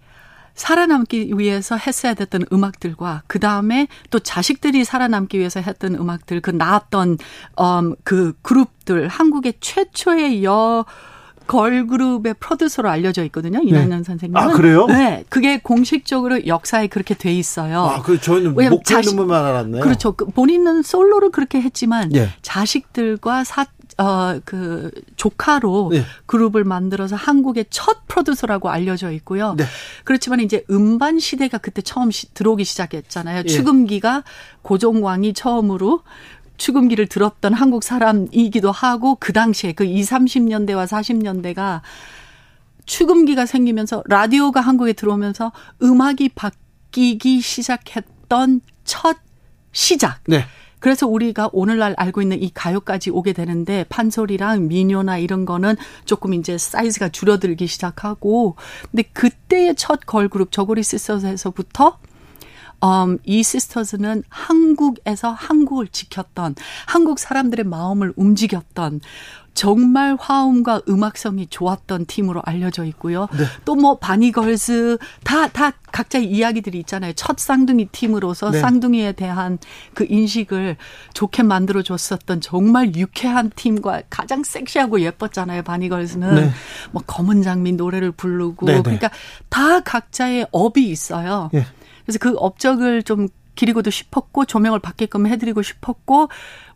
살아남기 위해서 했어야 됐던 음악들과 그 다음에 또 자식들이 살아남기 위해서 했던 음악들 그 나왔던 음, 그 그룹들 한국의 최초의 여 걸그룹의 프로듀서로 알려져 있거든요. 이난영 선생님은. 아, 그래요? 네, 그게 공식적으로 역사에 그렇게 돼 있어요. 아, 그 저는 목표 자식- 눈물만 알았네. 그렇죠. 그 본인은 솔로를 그렇게 했지만 예. 자식들과 사, 어, 그 조카로 예. 그룹을 만들어서 한국의 첫 프로듀서라고 알려져 있고요. 네. 그렇지만 이제 음반 시대가 그때 처음 시, 들어오기 시작했잖아요. 예. 추금기가 고종왕이 처음으로 추금기를 들었던 한국 사람이기도 하고 그 당시에 그 20, 30년대와 40년대가 추금기가 생기면서 라디오가 한국에 들어오면서 음악이 바뀌기 시작했던 첫 시작. 네. 그래서 우리가 오늘날 알고 있는 이 가요까지 오게 되는데 판소리랑 민요나 이런 거는 조금 이제 사이즈가 줄어들기 시작하고 근데 그때의 첫 걸그룹 저고리 시스터즈에서부터 um, 이 시스터즈는 한국에서 한국을 지켰던 한국 사람들의 마음을 움직였던 정말 화음과 음악성이 좋았던 팀으로 알려져 있고요. 네. 또뭐 바니걸스 다 다 각자의 이야기들이 있잖아요. 첫 쌍둥이 팀으로서 네. 쌍둥이에 대한 그 인식을 좋게 만들어 줬었던 정말 유쾌한 팀과 가장 섹시하고 예뻤잖아요. 바니걸스는 네. 뭐 검은 장미 노래를 부르고 네, 네. 그러니까 다 각자의 업이 있어요. 예. 그래서 그 업적을 좀 기리고도 싶었고 조명을 받게끔 해드리고 싶었고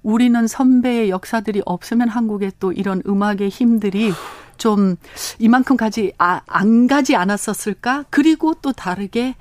우리는 선배의 역사들이 없으면 한국에 또 이런 음악의 힘들이 좀 이만큼 가지 아, 안 가지 않았었을까? 그리고 또 다르게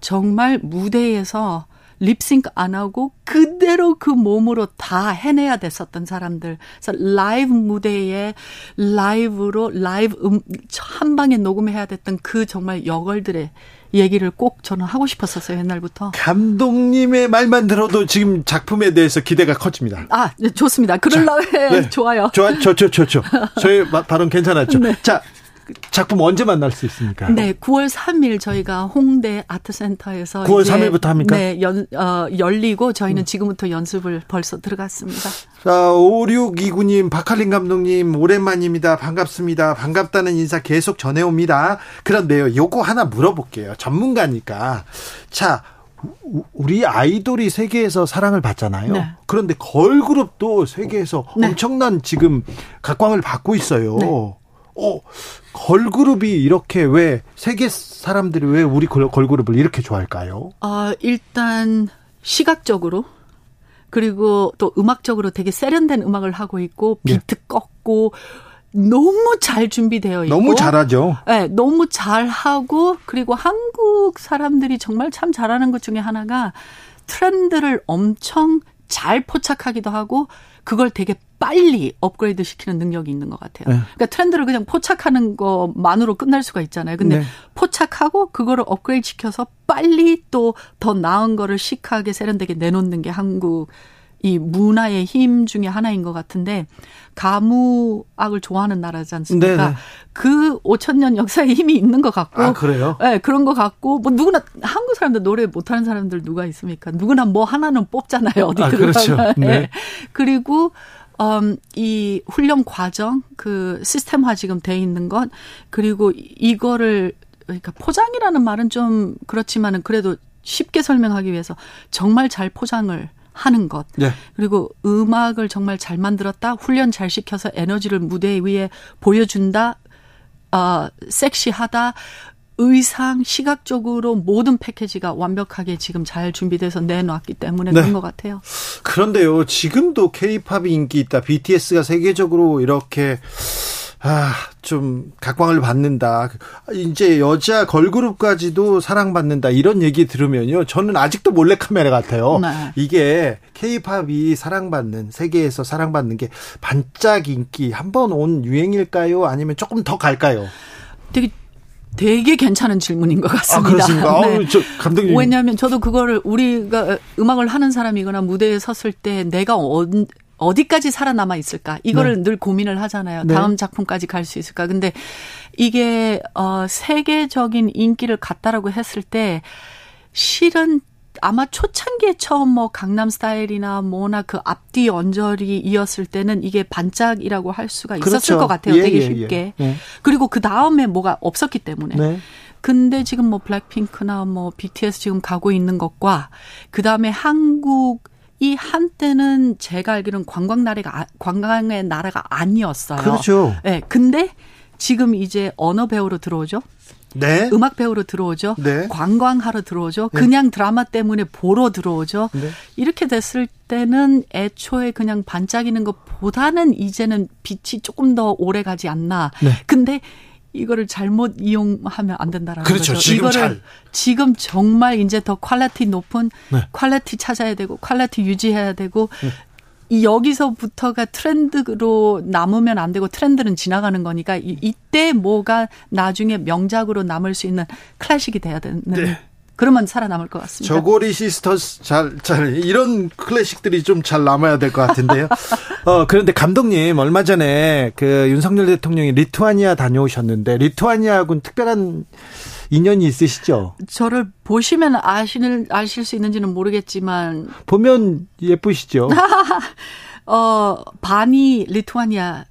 정말 무대에서 립싱크 안 하고 그대로 그 몸으로 다 해내야 됐었던 사람들. 그래서 라이브 무대에 라이브로 라이브 음, 한 방에 녹음해야 됐던 그 정말 여걸들의 얘기를 꼭 저는 하고 싶었었어요 옛날부터. 감독님의 말만 들어도 지금 작품에 대해서 기대가 커집니다. 아 네, 좋습니다. 그럴라 해 네. 좋아요. 좋아, 좋죠, 좋죠. 저희 마- 발언 괜찮았죠. 네. 자, 작품 언제 만날 수 있습니까? 네, 9월 3일 저희가 홍대 아트센터에서 9월 이제 3일부터 합니까? 네, 연, 어, 열리고 저희는 지금부터 연습을 벌써 들어갔습니다. 자, 5629님, 박할린 감독님, 오랜만입니다. 반갑습니다. 반갑다는 인사 계속 전해옵니다. 그런데요, 요거 하나 물어볼게요. 전문가니까. 자, 우- 우리 아이돌이 세계에서 사랑을 받잖아요. 네. 그런데 걸그룹도 세계에서 네. 엄청난 지금 각광을 받고 있어요. 네. 어, 걸그룹이 이렇게 왜 세계 사람들이 왜 우리 걸- 걸그룹을 이렇게 좋아할까요? 어, 일단 시각적으로 그리고 또 음악적으로 되게 세련된 음악을 하고 있고 예. 비트 꺾고 너무 잘 준비되어 있고 너무 잘하죠. 네, 너무 잘하고 그리고 한국 사람들이 정말 참 잘하는 것 중에 하나가 트렌드를 엄청 잘 포착하기도 하고 그걸 되게 빨리 업그레이드 시키는 능력이 있는 것 같아요. 네. 그러니까 트렌드를 그냥 포착하는 것만으로 끝날 수가 있잖아요. 근데 네. 포착하고 그거를 업그레이드 시켜서 빨리 또 더 나은 거를 시크하게 세련되게 내놓는 게 한국 이 문화의 힘 중에 하나인 것 같은데 가무악을 좋아하는 나라지 않습니까? 네네. 그 5천 년 역사에 힘이 있는 것 같고, 아, 그래요? 네, 그런 것 같고 뭐 누구나 한국 사람들 노래 못하는 사람들 누가 있습니까? 누구나 뭐 하나는 뽑잖아요 어디 아, 들어가면. 그렇죠. 네. 네. 그리고 음, 이 훈련 과정 그 시스템화 지금 돼 있는 것 그리고 이거를 그러니까 포장이라는 말은 좀 그렇지만은 그래도 쉽게 설명하기 위해서 정말 잘 포장을 하는 것. 네. 그리고 음악을 정말 잘 만들었다. 훈련 잘 시켜서 에너지를 무대 위에 보여준다. 어, 섹시하다. 의상, 시각적으로 모든 패키지가 완벽하게 지금 잘 준비돼서 내놨기 때문에 네. 그런 것 같아요. 그런데요, 지금도 케이팝이 인기 있다. BTS가 세계적으로 이렇게 아, 좀 각광을 받는다. 이제 여자 걸그룹까지도 사랑받는다. 이런 얘기 들으면요. 저는 아직도 몰래카메라 같아요. 네. 이게 케이팝이 사랑받는 세계에서 사랑받는 게 반짝 인기 한 번 온 유행일까요? 아니면 조금 더 갈까요? 되게 되게 괜찮은 질문인 것 아, 같습니다. 그렇습니까? 네. 아우, 저 감독님 왜냐하면 저도 그거를 우리가 음악을 하는 사람이거나 무대에 섰을 때 내가 어, 어디까지 살아남아 있을까 이거를 늘 고민을 하잖아요. 네. 다음 작품까지 갈 수 있을까. 근데 이게 어 세계적인 인기를 갖다라고 했을 때 실은 아마 초창기에 처음 뭐 강남 스타일이나 뭐나 그 앞뒤 언저리 이었을 때는 이게 반짝이라고 할 수가 있었을 그렇죠. 것 같아요. 예, 되게 예, 예. 쉽게. 네. 그리고 그 다음에 뭐가 없었기 때문에. 네. 근데 지금 뭐 블랙핑크나 뭐 BTS 지금 가고 있는 것과 그 다음에 한국 이 한때는 제가 알기로는 관광 나라가 아- 관광의 나라가 아니었어요. 그렇죠. 네, 근데 지금 이제 언어 배우로 들어오죠. 네. 음악 배우로 들어오죠. 네. 관광하러 들어오죠. 네. 그냥 드라마 때문에 보러 들어오죠. 네. 이렇게 됐을 때는 애초에 그냥 반짝이는 것보다는 이제는 빛이 조금 더 오래 가지 않나. 네. 근데 이거를 잘못 이용하면 안 된다라는 그렇죠. 거죠. 지금 이거를 잘. 지금 정말 이제 더 quality 높은 네. quality 찾아야 되고 quality 유지해야 되고 이 여기서부터가 트렌드로 남으면 안 되고 트렌드는 지나가는 거니까 이, 이때 뭐가 나중에 명작으로 남을 수 있는 클래식이 돼야 되는 네. 그러면 살아남을 것 같습니다. 저고리 시스터스 잘, 잘, 이런 클래식들이 좀 잘 남아야 될 것 같은데요. 어, 그런데 감독님, 얼마 전에 그 윤석열 대통령이 리투아니아 다녀오셨는데, 리투아니아하고는 특별한 인연이 있으시죠? 저를 보시면 아시는, 아실 수 있는지는 모르겠지만. 보면 예쁘시죠? 어, 반이 리투아니아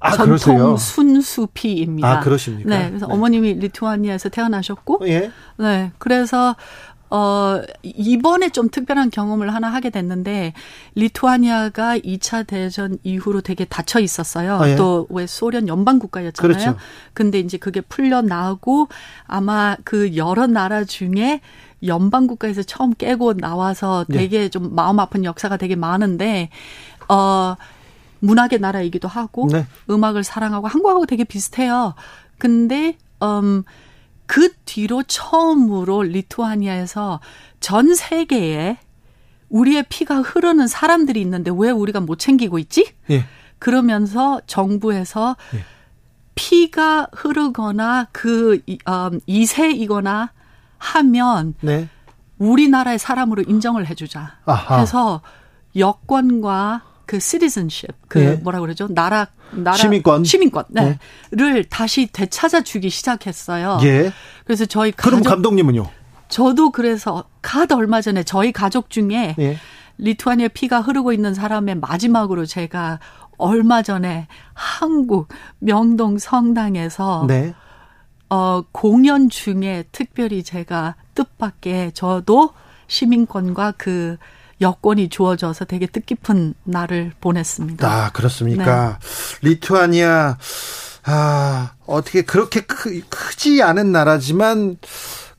아, 전통 그러세요? 순수피입니다. 아, 그러십니까? 네. 그래서 네. 어머님이 리투아니아에서 태어나셨고. 예. 네. 그래서 어, 이번에 좀 특별한 경험을 하나 하게 됐는데, 리투아니아가 2차 대전 이후로 되게 닫혀 있었어요. 아, 예. 또왜 소련 연방 국가였잖아요. 그렇죠. 근데 이제 그게 풀려나고, 아마 그 여러 나라 중에 연방 국가에서 처음 깨고 나와서 예. 되게 예. 좀 마음 아픈 역사가 되게 많은데, 어, 문학의 나라이기도 하고, 네. 음악을 사랑하고, 한국하고 되게 비슷해요. 근데, 음, 그 뒤로 처음으로 리투아니아에서 전 세계에 우리의 피가 흐르는 사람들이 있는데 왜 우리가 못 챙기고 있지? 예. 그러면서 정부에서 예. 피가 흐르거나 그 음, 이세이거나 하면 네. 우리나라의 사람으로 인정을 해주자. 아하. 해서 여권과 그 citizenship 그 네. 뭐라 그러죠 나라 나라 시민권 시민권 네를 네. 다시 되찾아 주기 시작했어요. 예. 그래서 저희 그럼 가족, 감독님은요? 저도 그래서 카드 얼마 전에 저희 가족 중에 예. 리투아니아 피가 흐르고 있는 사람의 마지막으로 제가 얼마 전에 한국 명동 성당에서 네. 어 공연 중에 특별히 제가 뜻밖의 저도 시민권과 그 여권이 주어져서 되게 뜻깊은 날을 보냈습니다. 아, 그렇습니까? 네. 리투아니아, 아, 어떻게 그렇게 크, 크지 않은 나라지만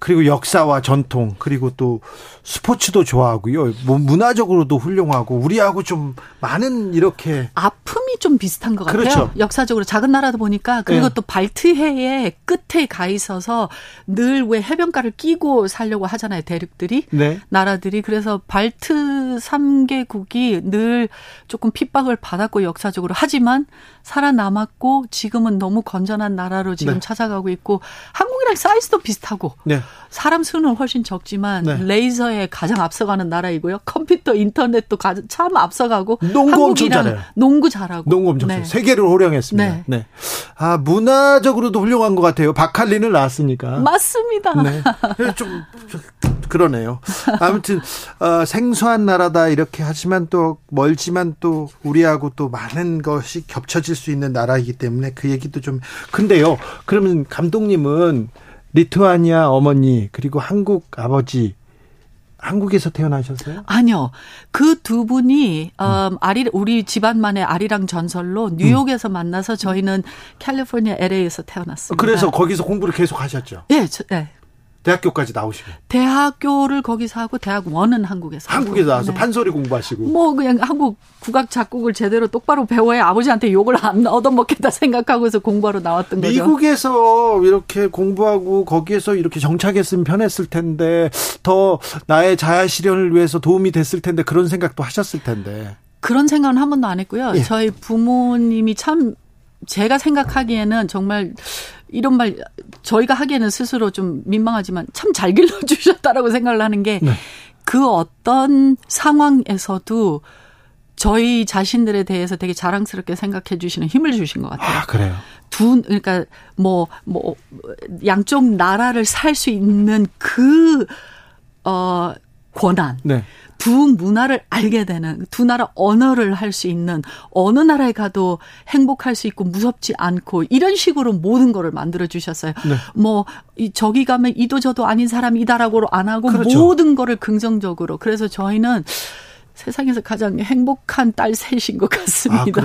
그리고 역사와 전통 그리고 또 스포츠도 좋아하고요. 뭐 문화적으로도 훌륭하고 우리하고 좀 많은 이렇게 아픔이 좀 비슷한 것 같아요. 그렇죠. 역사적으로 작은 나라다 보니까 그리고 네. 또 발트해의 끝에 가 있어서 늘 왜 해변가를 끼고 살려고 하잖아요. 대륙들이 네. 나라들이 그래서 발트 3개국이 늘 조금 핍박을 받았고 역사적으로 하지만 살아남았고 지금은 너무 건전한 나라로 지금 네. 찾아가고 있고 한국이랑 사이즈도 비슷하고 네. 사람 수는 훨씬 적지만 네. 레이저에 가장 앞서가는 나라이고요. 컴퓨터 인터넷도 참 앞서가고 농구 엄청 잘해요. 농구 잘하고 농구 엄청 네. 세계를 호령했습니다. 네. 네. 아 문화적으로도 훌륭한 것 같아요. 박할린을 낳았으니까. 맞습니다. 네. 좀 그러네요. 아무튼 어, 생소한 나라다 이렇게 하지만 또 멀지만 또 우리하고 또 많은 것이 겹쳐질 수 있는 나라이기 때문에 그 얘기도 좀 근데요. 그러면 감독님은 리투아니아 어머니 그리고 한국 아버지 한국에서 태어나셨어요? 아니요. 그 두 분이 음, 아리 우리 집안만의 아리랑 전설로 뉴욕에서 음. 만나서 저희는 캘리포니아 LA에서 태어났습니다. 그래서 거기서 공부를 계속 하셨죠? 예, 저, 네. 대학교까지 나오시고. 대학교를 거기서 하고 대학 원은 한국에서. 한국에 나와서 네. 판소리 공부하시고. 뭐 그냥 한국 국악 작곡을 제대로 똑바로 배워야 아버지한테 욕을 안 얻어먹겠다 생각하고서 공부하러 나왔던 거죠. 미국에서 이렇게 공부하고 거기에서 이렇게 정착했으면 편했을 텐데 더 나의 자아 실현을 위해서 도움이 됐을 텐데 그런 생각도 하셨을 텐데. 그런 생각은 한 번도 안 했고요. 예. 저희 부모님이 참 제가 생각하기에는 정말 이런 말 저희가 하기에는 스스로 좀 민망하지만 참 잘 길러주셨다라고 생각을 하는 게그 네. 그 어떤 상황에서도 저희 자신들에 대해서 되게 자랑스럽게 생각해 주시는 힘을 주신 것 같아요. 아, 그래요? 두, 그러니까 뭐, 뭐, 양쪽 나라를 살 수 있는 그, 어, 권한. 네. 두 문화를 알게 되는 두 나라 언어를 할 수 있는 어느 나라에 가도 행복할 수 있고 무섭지 않고 이런 식으로 모든 거를 만들어 주셨어요. 네. 뭐 저기 가면 이도 저도 아닌 사람이다라고 안 하고 그렇죠. 모든 거를 긍정적으로. 그래서 저희는 세상에서 가장 행복한 딸 셋인 것 같습니다.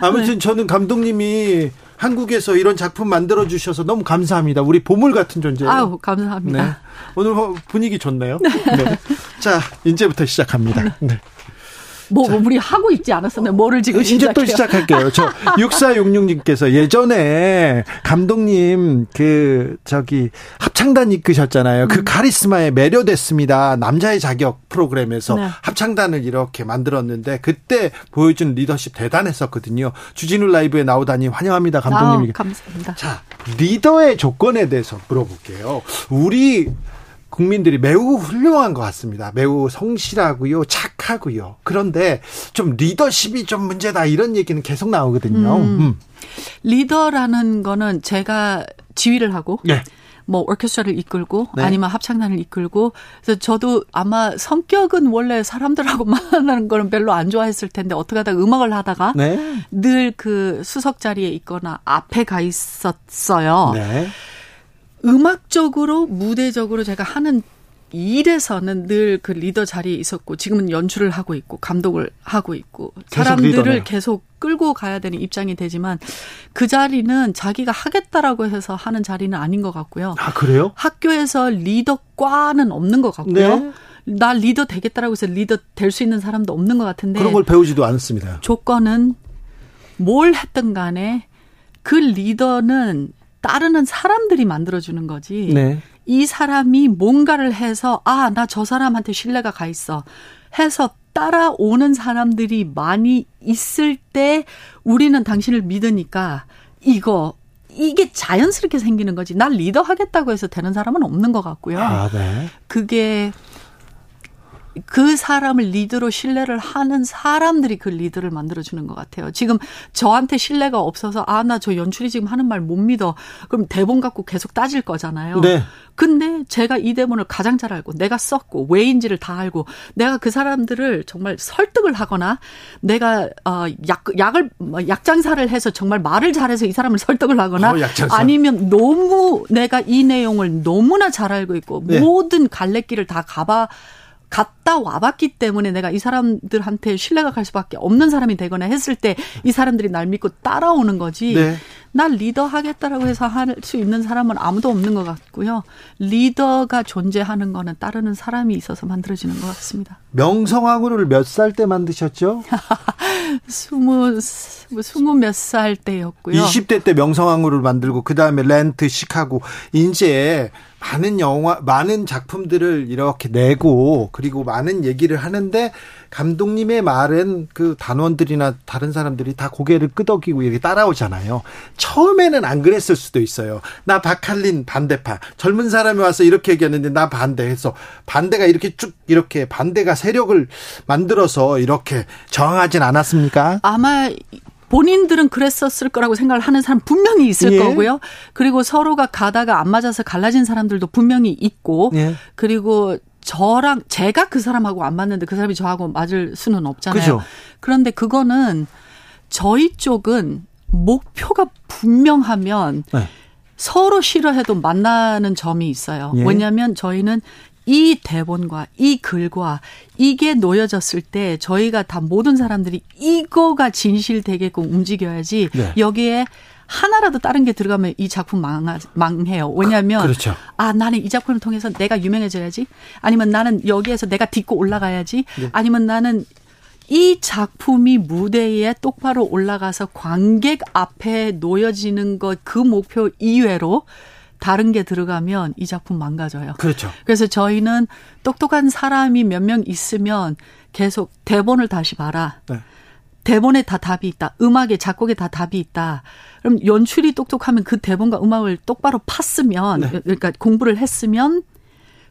아, 아무튼 네. 저는 감독님이 한국에서 이런 작품 만들어 주셔서 너무 감사합니다. 우리 보물 같은 존재예요. 아우 감사합니다. 네. 오늘 분위기 좋네요. 네. 자 이제부터 시작합니다. 네. 뭐 우리 하고 있지 않았었나요? 뭐를 지금 이제 시작해요? 또 시작할게요. 저 6466님께서 예전에 감독님 그 저기 합창단 이끄셨잖아요. 음. 그 카리스마에 매료됐습니다. 남자의 자격 프로그램에서 네. 합창단을 이렇게 만들었는데 그때 보여준 리더십 대단했었거든요. 주진우 라이브에 나오다니 환영합니다, 감독님. 아, 감사합니다. 자, 리더의 조건에 대해서 물어볼게요. 우리 국민들이 매우 훌륭한 것 같습니다. 매우 성실하고요, 착하고요. 그런데 좀 리더십이 좀 문제다 이런 얘기는 계속 나오거든요. 음. 음. 리더라는 거는 제가 지휘를 하고 네. 뭐 오케스트라를 이끌고 네. 아니면 합창단을 이끌고 그래서 저도 아마 성격은 원래 사람들하고 만나는 거는 별로 안 좋아했을 텐데 어떻게 하다가 음악을 하다가 네. 늘그 수석 자리에 있거나 앞에 가 있었어요. 네. 음악적으로 무대적으로 제가 하는 일에서는 늘 그 리더 자리에 있었고 지금은 연출을 하고 있고 감독을 하고 있고 계속 사람들을 리더네요. 계속 끌고 가야 되는 입장이 되지만 그 자리는 자기가 하겠다라고 해서 하는 자리는 아닌 것 같고요. 아, 그래요? 학교에서 리더과는 없는 것 같고요. 네. 나 리더 되겠다라고 해서 리더 될 수 있는 사람도 없는 것 같은데 그런 걸 배우지도 않습니다. 조건은 뭘 했든 간에 그 리더는 따르는 사람들이 만들어주는 거지. 네. 이 사람이 뭔가를 해서 아, 나 저 사람한테 신뢰가 가 있어. 해서 따라오는 사람들이 많이 있을 때 우리는 당신을 믿으니까 이거 이게 자연스럽게 생기는 거지. 날 리더 하겠다고 해서 되는 사람은 없는 것 같고요. 아, 네. 그게 그 사람을 리더로 신뢰를 하는 사람들이 그 리더를 만들어주는 것 같아요. 지금 저한테 신뢰가 없어서 아 나 저 연출이 지금 하는 말 못 믿어. 그럼 대본 갖고 계속 따질 거잖아요. 네. 근데 제가 이 대본을 가장 잘 알고 내가 썼고 왜인지를 다 알고 내가 그 사람들을 정말 설득을 하거나 내가 어 약 약을 뭐 약장사를 해서 정말 말을 잘해서 이 사람을 설득을 하거나 어. 아니면 너무 내가 이 내용을 너무나 잘 알고 있고 네. 모든 갈래길을 다 가봐 갔다 와봤기 때문에 내가 이 사람들한테 신뢰가 갈 수밖에 없는 사람이 되거나 했을 때 이 사람들이 날 믿고 따라오는 거지. 네. 날 리더 하겠다라고 해서 할 수 있는 사람은 아무도 없는 것 같고요. 리더가 존재하는 거는 따르는 사람이 있어서 만들어지는 것 같습니다. 명성황후를 몇 살 때 만드셨죠? 스무 스무 몇 살 때였고요. 20대 때 명성황후를 만들고 그 다음에 렌트, 시카고 이제 많은 영화, 많은 작품들을 이렇게 내고 그리고 많은 얘기를 하는데 감독님의 말은 그 단원들이나 다른 사람들이 다 고개를 끄덕이고 이렇게 따라오잖아요. 처음에는 안 그랬을 수도 있어요. 나 박할린 반대파. 젊은 사람이 와서 이렇게 얘기했는데 나 반대해서 반대가 이렇게 쭉 이렇게 반대가 세력을 만들어서 이렇게 저항하진 않았습니까? 아마 본인들은 그랬었을 거라고 생각을 하는 사람 분명히 있을 예. 거고요. 그리고 서로가 가다가 안 맞아서 갈라진 사람들도 분명히 있고, 예. 그리고 저랑 제가 그 사람하고 안 맞는데 그 사람이 저하고 맞을 수는 없잖아요. 그죠. 그런데 그거는 저희 쪽은 목표가 분명하면 네. 서로 싫어해도 만나는 점이 있어요. 예. 왜냐하면 저희는 이 대본과 이 글과 이게 놓여졌을 때 저희가 다 모든 사람들이 이거가 진실되게끔 움직여야지 네. 여기에 하나라도 다른 게 들어가면 이 작품 망하, 망해요. 왜냐하면 그렇죠. 아 나는 이 작품을 통해서 내가 유명해져야지 아니면 나는 여기에서 내가 딛고 올라가야지 네. 아니면 나는 이 작품이 무대에 똑바로 올라가서 관객 앞에 놓여지는 것 그 목표 이외로 다른 게 들어가면 이 작품 망가져요. 그렇죠. 그래서 저희는 똑똑한 사람이 몇 명 있으면 계속 대본을 다시 봐라. 네. 대본에 다 답이 있다. 음악에 작곡에 다 답이 있다. 그럼 연출이 똑똑하면 그 대본과 음악을 똑바로 팠으면 네. 그러니까 공부를 했으면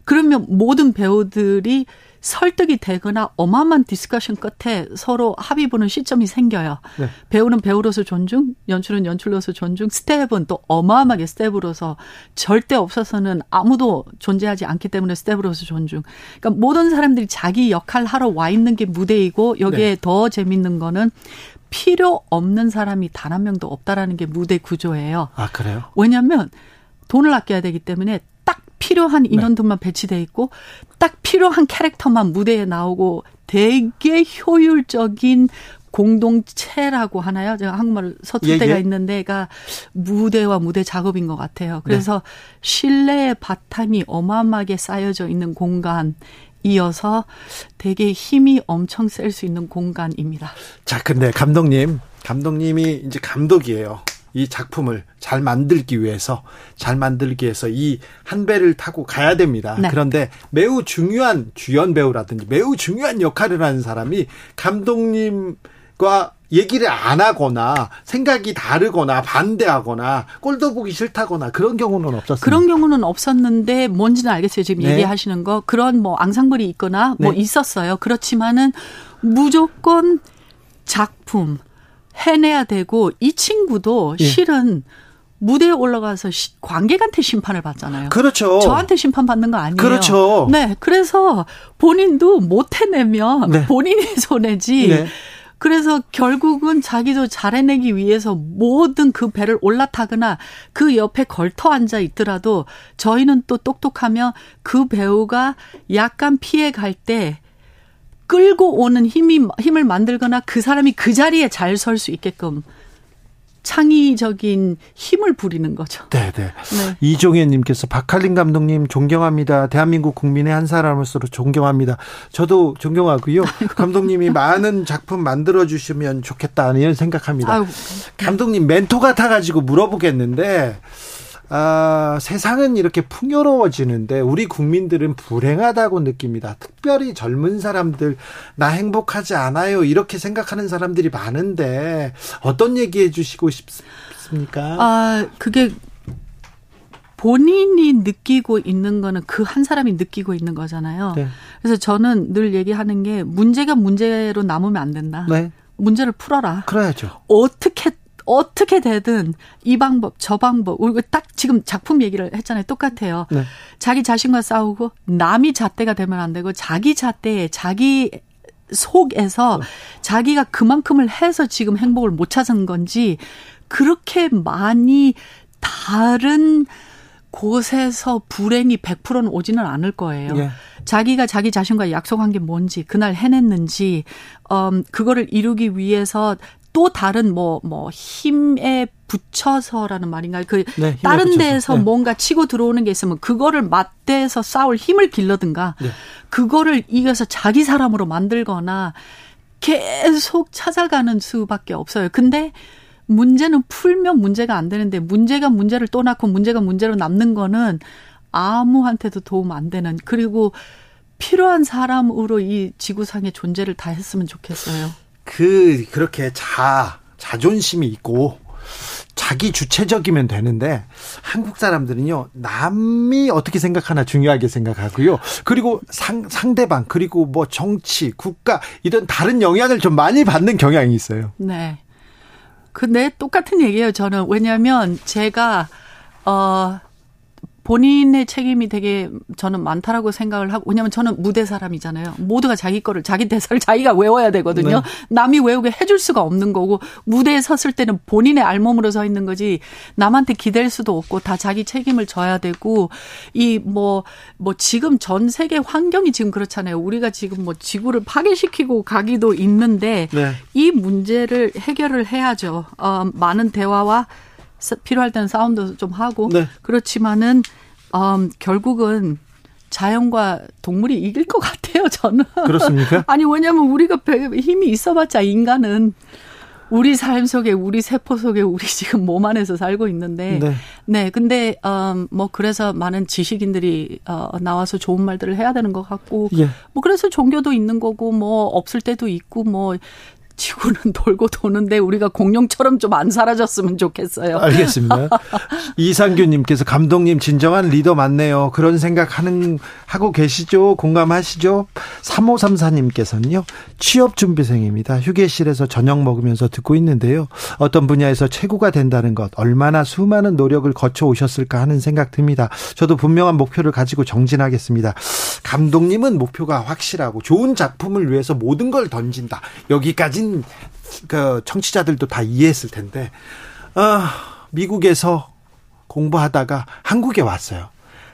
그러면 모든 배우들이 설득이 되거나 어마어마한 discussion 끝에 서로 합의 보는 시점이 생겨요. 네. 배우는 배우로서 존중, 연출은 연출로서 존중, 스태프는 또 어마어마하게 스태프로서 절대 없어서는 아무도 존재하지 않기 때문에 스태프로서 존중. 그러니까 모든 사람들이 자기 역할 하러 와 있는 게 무대이고 여기에 네. 더 재밌는 거는 필요 없는 사람이 단 한 명도 없다라는 게 무대 구조예요. 아, 그래요? 왜냐하면 돈을 아껴야 되기 때문에 딱 필요한 네. 인원들만 배치돼 있고 딱 필요한 캐릭터만 무대에 나오고 되게 효율적인 공동체라고 하나요? 제가 한국말을 서툴 예, 때가 예. 있는데가 무대와 무대 작업인 것 같아요. 그래서 네. 신뢰의 바탕이 어마어마하게 쌓여져 있는 공간 이어서 되게 힘이 엄청 셀 수 있는 공간입니다. 자, 근데 감독님, 감독님이 이제 감독이에요. 이 작품을 잘 만들기 위해서 잘 만들기 위해서 이 한 배를 타고 가야 됩니다. 네. 그런데 매우 중요한 주연 배우라든지 매우 중요한 역할을 하는 사람이 감독님과 얘기를 안 하거나 생각이 다르거나 반대하거나 꼴도 보기 싫다거나 그런 경우는 없었습니다. 그런 경우는 없었는데 뭔지는 알겠어요. 지금 네. 얘기하시는 거 그런 뭐 앙상블이 있거나 뭐 네. 있었어요. 그렇지만은 무조건 작품 해내야 되고 이 친구도 예. 실은 무대에 올라가서 시- 관객한테 심판을 받잖아요. 그렇죠. 저한테 심판 받는 거 아니에요. 그렇죠. 네, 그래서 본인도 못 해내면 네. 본인이 손해지. 네. 그래서 결국은 자기도 잘해내기 위해서 모든 그 배를 올라타거나 그 옆에 걸터 앉아 있더라도 저희는 또 똑똑하면 그 배우가 약간 피해 갈 때 끌고 오는 힘이 힘을 만들거나 그 사람이 그 자리에 잘 설 수 있게끔 창의적인 힘을 부리는 거죠. 네, 네. 네. 이종현님께서 박할린 감독님 존경합니다. 대한민국 국민의 한 사람으로서 존경합니다. 저도 존경하고요. 감독님이 많은 작품 만들어 주시면 좋겠다 이런 생각합니다. 아유, 감독님 멘토 같아가지고 물어보겠는데. 아, 세상은 이렇게 풍요로워지는데 우리 국민들은 불행하다고 느낍니다. 특별히 젊은 사람들 나 행복하지 않아요 이렇게 생각하는 사람들이 많은데 어떤 얘기해 주시고 싶습니까? 아, 그게 본인이 느끼고 있는 거는 그 한 사람이 느끼고 있는 거잖아요. 네. 그래서 저는 늘 얘기하는 게 문제가 문제로 남으면 안 된다. 네, 문제를 풀어라. 그래야죠. 어떻게 어떻게 되든 이 방법 저 방법 우리가 딱 지금 작품 얘기를 했잖아요. 똑같아요. 네. 자기 자신과 싸우고 남이 잣대가 되면 안 되고 자기 잣대에 자기 속에서 자기가 그만큼을 해서 지금 행복을 못 찾은 건지 그렇게 많이 다른 곳에서 불행이 100%는 오지는 않을 거예요. 예. 자기가 자기 자신과 약속한 게 뭔지, 그날 해냈는지, 음, 그거를 이루기 위해서 또 다른 뭐, 뭐, 힘에 붙여서라는 말인가요? 그, 네, 다른 붙여서. 데에서 네. 뭔가 치고 들어오는 게 있으면 그거를 맞대서 싸울 힘을 길러든가, 네. 그거를 이겨서 자기 사람으로 만들거나, 계속 찾아가는 수밖에 없어요. 근데 문제는 풀면 문제가 안 되는데 문제가 문제를 또 낳고 문제가 문제로 남는 거는 아무한테도 도움 안 되는 그리고 필요한 사람으로 이 지구상의 존재를 다 했으면 좋겠어요. 그 그렇게 자 자존심이 있고 자기 주체적이면 되는데 한국 사람들은요 남이 어떻게 생각하나 중요하게 생각하고요 그리고 상, 상대방 그리고 뭐 정치 국가 이런 다른 영향을 좀 많이 받는 경향이 있어요. 네. 근데 똑같은 얘기예요, 저는. 왜냐하면 제가, 어, 본인의 책임이 되게 저는 많다라고 생각을 하고, 왜냐면 저는 무대 사람이잖아요. 모두가 자기 거를, 자기 대사를 자기가 외워야 되거든요. 네. 남이 외우게 해줄 수가 없는 거고, 무대에 섰을 때는 본인의 알몸으로 서 있는 거지, 남한테 기댈 수도 없고, 다 자기 책임을 져야 되고, 이 뭐, 뭐 지금 전 세계 환경이 지금 그렇잖아요. 우리가 지금 뭐 지구를 파괴시키고 가기도 있는데, 네. 이 문제를 해결을 해야죠. 어, 많은 대화와 사- 필요할 때는 싸움도 좀 하고 네. 그렇지만은 음, 결국은 자연과 동물이 이길 것 같아요. 저는 그렇습니까? 아니 왜냐하면 우리가 배- 힘이 있어봤자 인간은 우리 삶 속에 우리 세포 속에 우리 지금 몸 안에서 살고 있는데 네. 네, 근데 음, 뭐 그래서 많은 지식인들이 어, 나와서 좋은 말들을 해야 되는 것 같고 예. 뭐 그래서 종교도 있는 거고 뭐 없을 때도 있고 뭐 지구는 돌고 도는데 우리가 공룡처럼 좀 안 사라졌으면 좋겠어요. 알겠습니다. 이상규님께서 감독님 진정한 리더 맞네요. 그런 생각하는 하고 계시죠? 공감하시죠? 3534님께서는요. 취업 준비생입니다. 휴게실에서 저녁 먹으면서 듣고 있는데요. 어떤 분야에서 최고가 된다는 것 얼마나 수많은 노력을 거쳐 오셨을까 하는 생각 듭니다. 저도 분명한 목표를 가지고 정진하겠습니다. 감독님은 목표가 확실하고 좋은 작품을 위해서 모든 걸 던진다. 여기까 진그 청취자들도 다 이해했을 텐데 아, 미국에서 공부하다가 한국에 왔어요.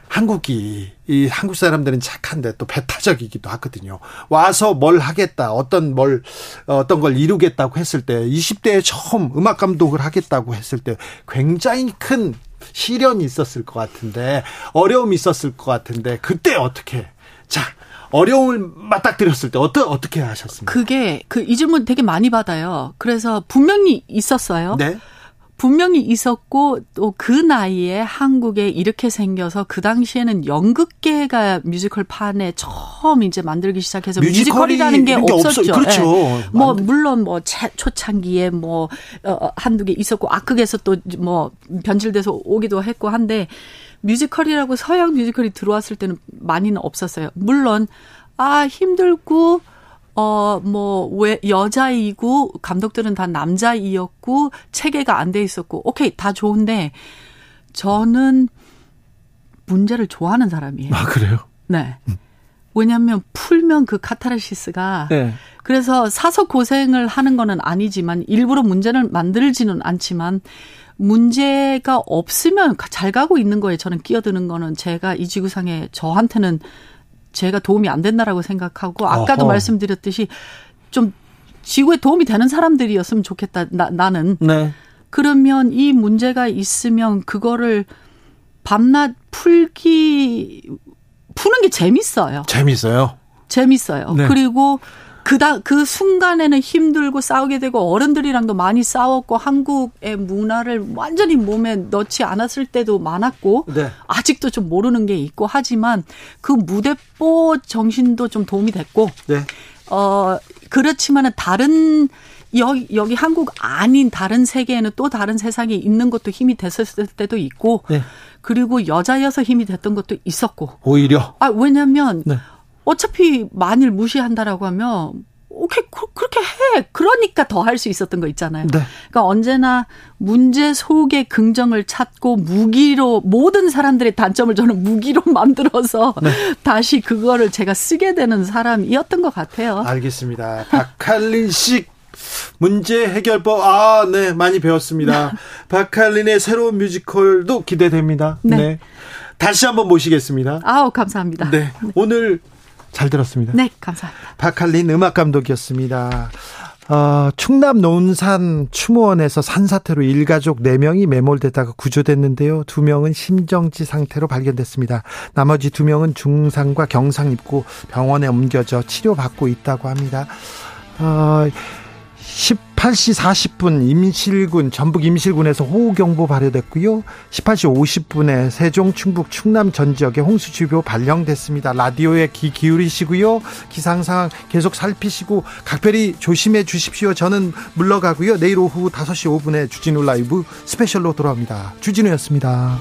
한국이 이 한국 사람들은 착한데 또 배타적이기도 하거든요. 와서 뭘 하겠다, 어떤 뭘 어떤 걸 이루겠다고 했을 때 20대에 처음 음악 감독을 하겠다고 했을 때 굉장히 큰 시련이 있었을 것 같은데 어려움이 있었을 것 같은데 그때 어떻게 자 어려움을 맞닥뜨렸을 때 어떠, 어떻게 하셨습니까? 그게 그 이 질문 되게 많이 받아요. 그래서 분명히 있었어요. 네. 분명히 있었고 또 그 나이에 한국에 이렇게 생겨서 그 당시에는 연극계가 뮤지컬 판에 처음 이제 만들기 시작해서 뮤지컬이라는 게 없었죠. 그렇죠. 네. 뭐 물론 뭐 초창기에 뭐 어, 한두 개 있었고 악극에서 또 뭐 변질돼서 오기도 했고 한데 뮤지컬이라고 서양 뮤지컬이 들어왔을 때는 많이는 없었어요. 물론 아 힘들고 어, 뭐, 왜, 여자이고, 감독들은 다 남자이었고, 체계가 안 돼 있었고, 오케이, 다 좋은데, 저는 문제를 좋아하는 사람이에요. 아, 그래요? 네. 왜냐면, 풀면 그 카타르시스가, 네. 그래서 사서 고생을 하는 거는 아니지만, 일부러 문제를 만들지는 않지만, 문제가 없으면 잘 가고 있는 거에 저는 끼어드는 거는 제가 이 지구상에 저한테는 제가 도움이 안 된다라고 생각하고 아까도 어허. 말씀드렸듯이 좀 지구에 도움이 되는 사람들이었으면 좋겠다. 나, 나는. 네. 그러면 이 문제가 있으면 그거를 밤낮 풀기 푸는 게 재밌어요. 재밌어요. 재밌어요. 네. 그리고 그다 그 순간에는 힘들고 싸우게 되고 어른들이랑도 많이 싸웠고 한국의 문화를 완전히 몸에 넣지 않았을 때도 많았고 네. 아직도 좀 모르는 게 있고 하지만 그 무대뽀 정신도 좀 도움이 됐고 네. 어 그렇지만은 다른 여기, 여기 한국 아닌 다른 세계에는 또 다른 세상이 있는 것도 힘이 됐었을 때도 있고 네. 그리고 여자여서 힘이 됐던 것도 있었고 오히려 아 왜냐면 네. 어차피 만일 무시한다라고 하면 오케이 그, 그렇게 해. 그러니까 더 할 수 있었던 거 있잖아요. 네. 그러니까 언제나 문제 속에 긍정을 찾고 무기로 모든 사람들의 단점을 저는 무기로 만들어서 네. 다시 그거를 제가 쓰게 되는 사람이었던 것 같아요. 알겠습니다. 박할린 씨 문제 해결법 아, 네, 많이 배웠습니다. 박할린의 새로운 뮤지컬도 기대됩니다. 네. 네. 다시 한번 모시겠습니다. 아우, 감사합니다. 네. 오늘 잘 들었습니다. 네, 감사합니다. 박할린 음악 감독이었습니다. 어, 충남 논산 추모원에서 산사태로 일가족 4명이 매몰되다가 구조됐는데요. 2명은 심정지 상태로 발견됐습니다. 나머지 2명은 중상과 경상 입고 병원에 옮겨져 치료받고 있다고 합니다. 어, 18시 40분 임실군 전북 임실군에서 호우경보 발효됐고요. 18시 50분에 세종 충북 충남 전 지역에 홍수주의보 발령됐습니다. 라디오에 귀 기울이시고요. 기상 상황 계속 살피시고 각별히 조심해 주십시오. 저는 물러가고요. 내일 오후 5시 5분에 주진우 라이브 스페셜로 돌아옵니다. 주진우였습니다.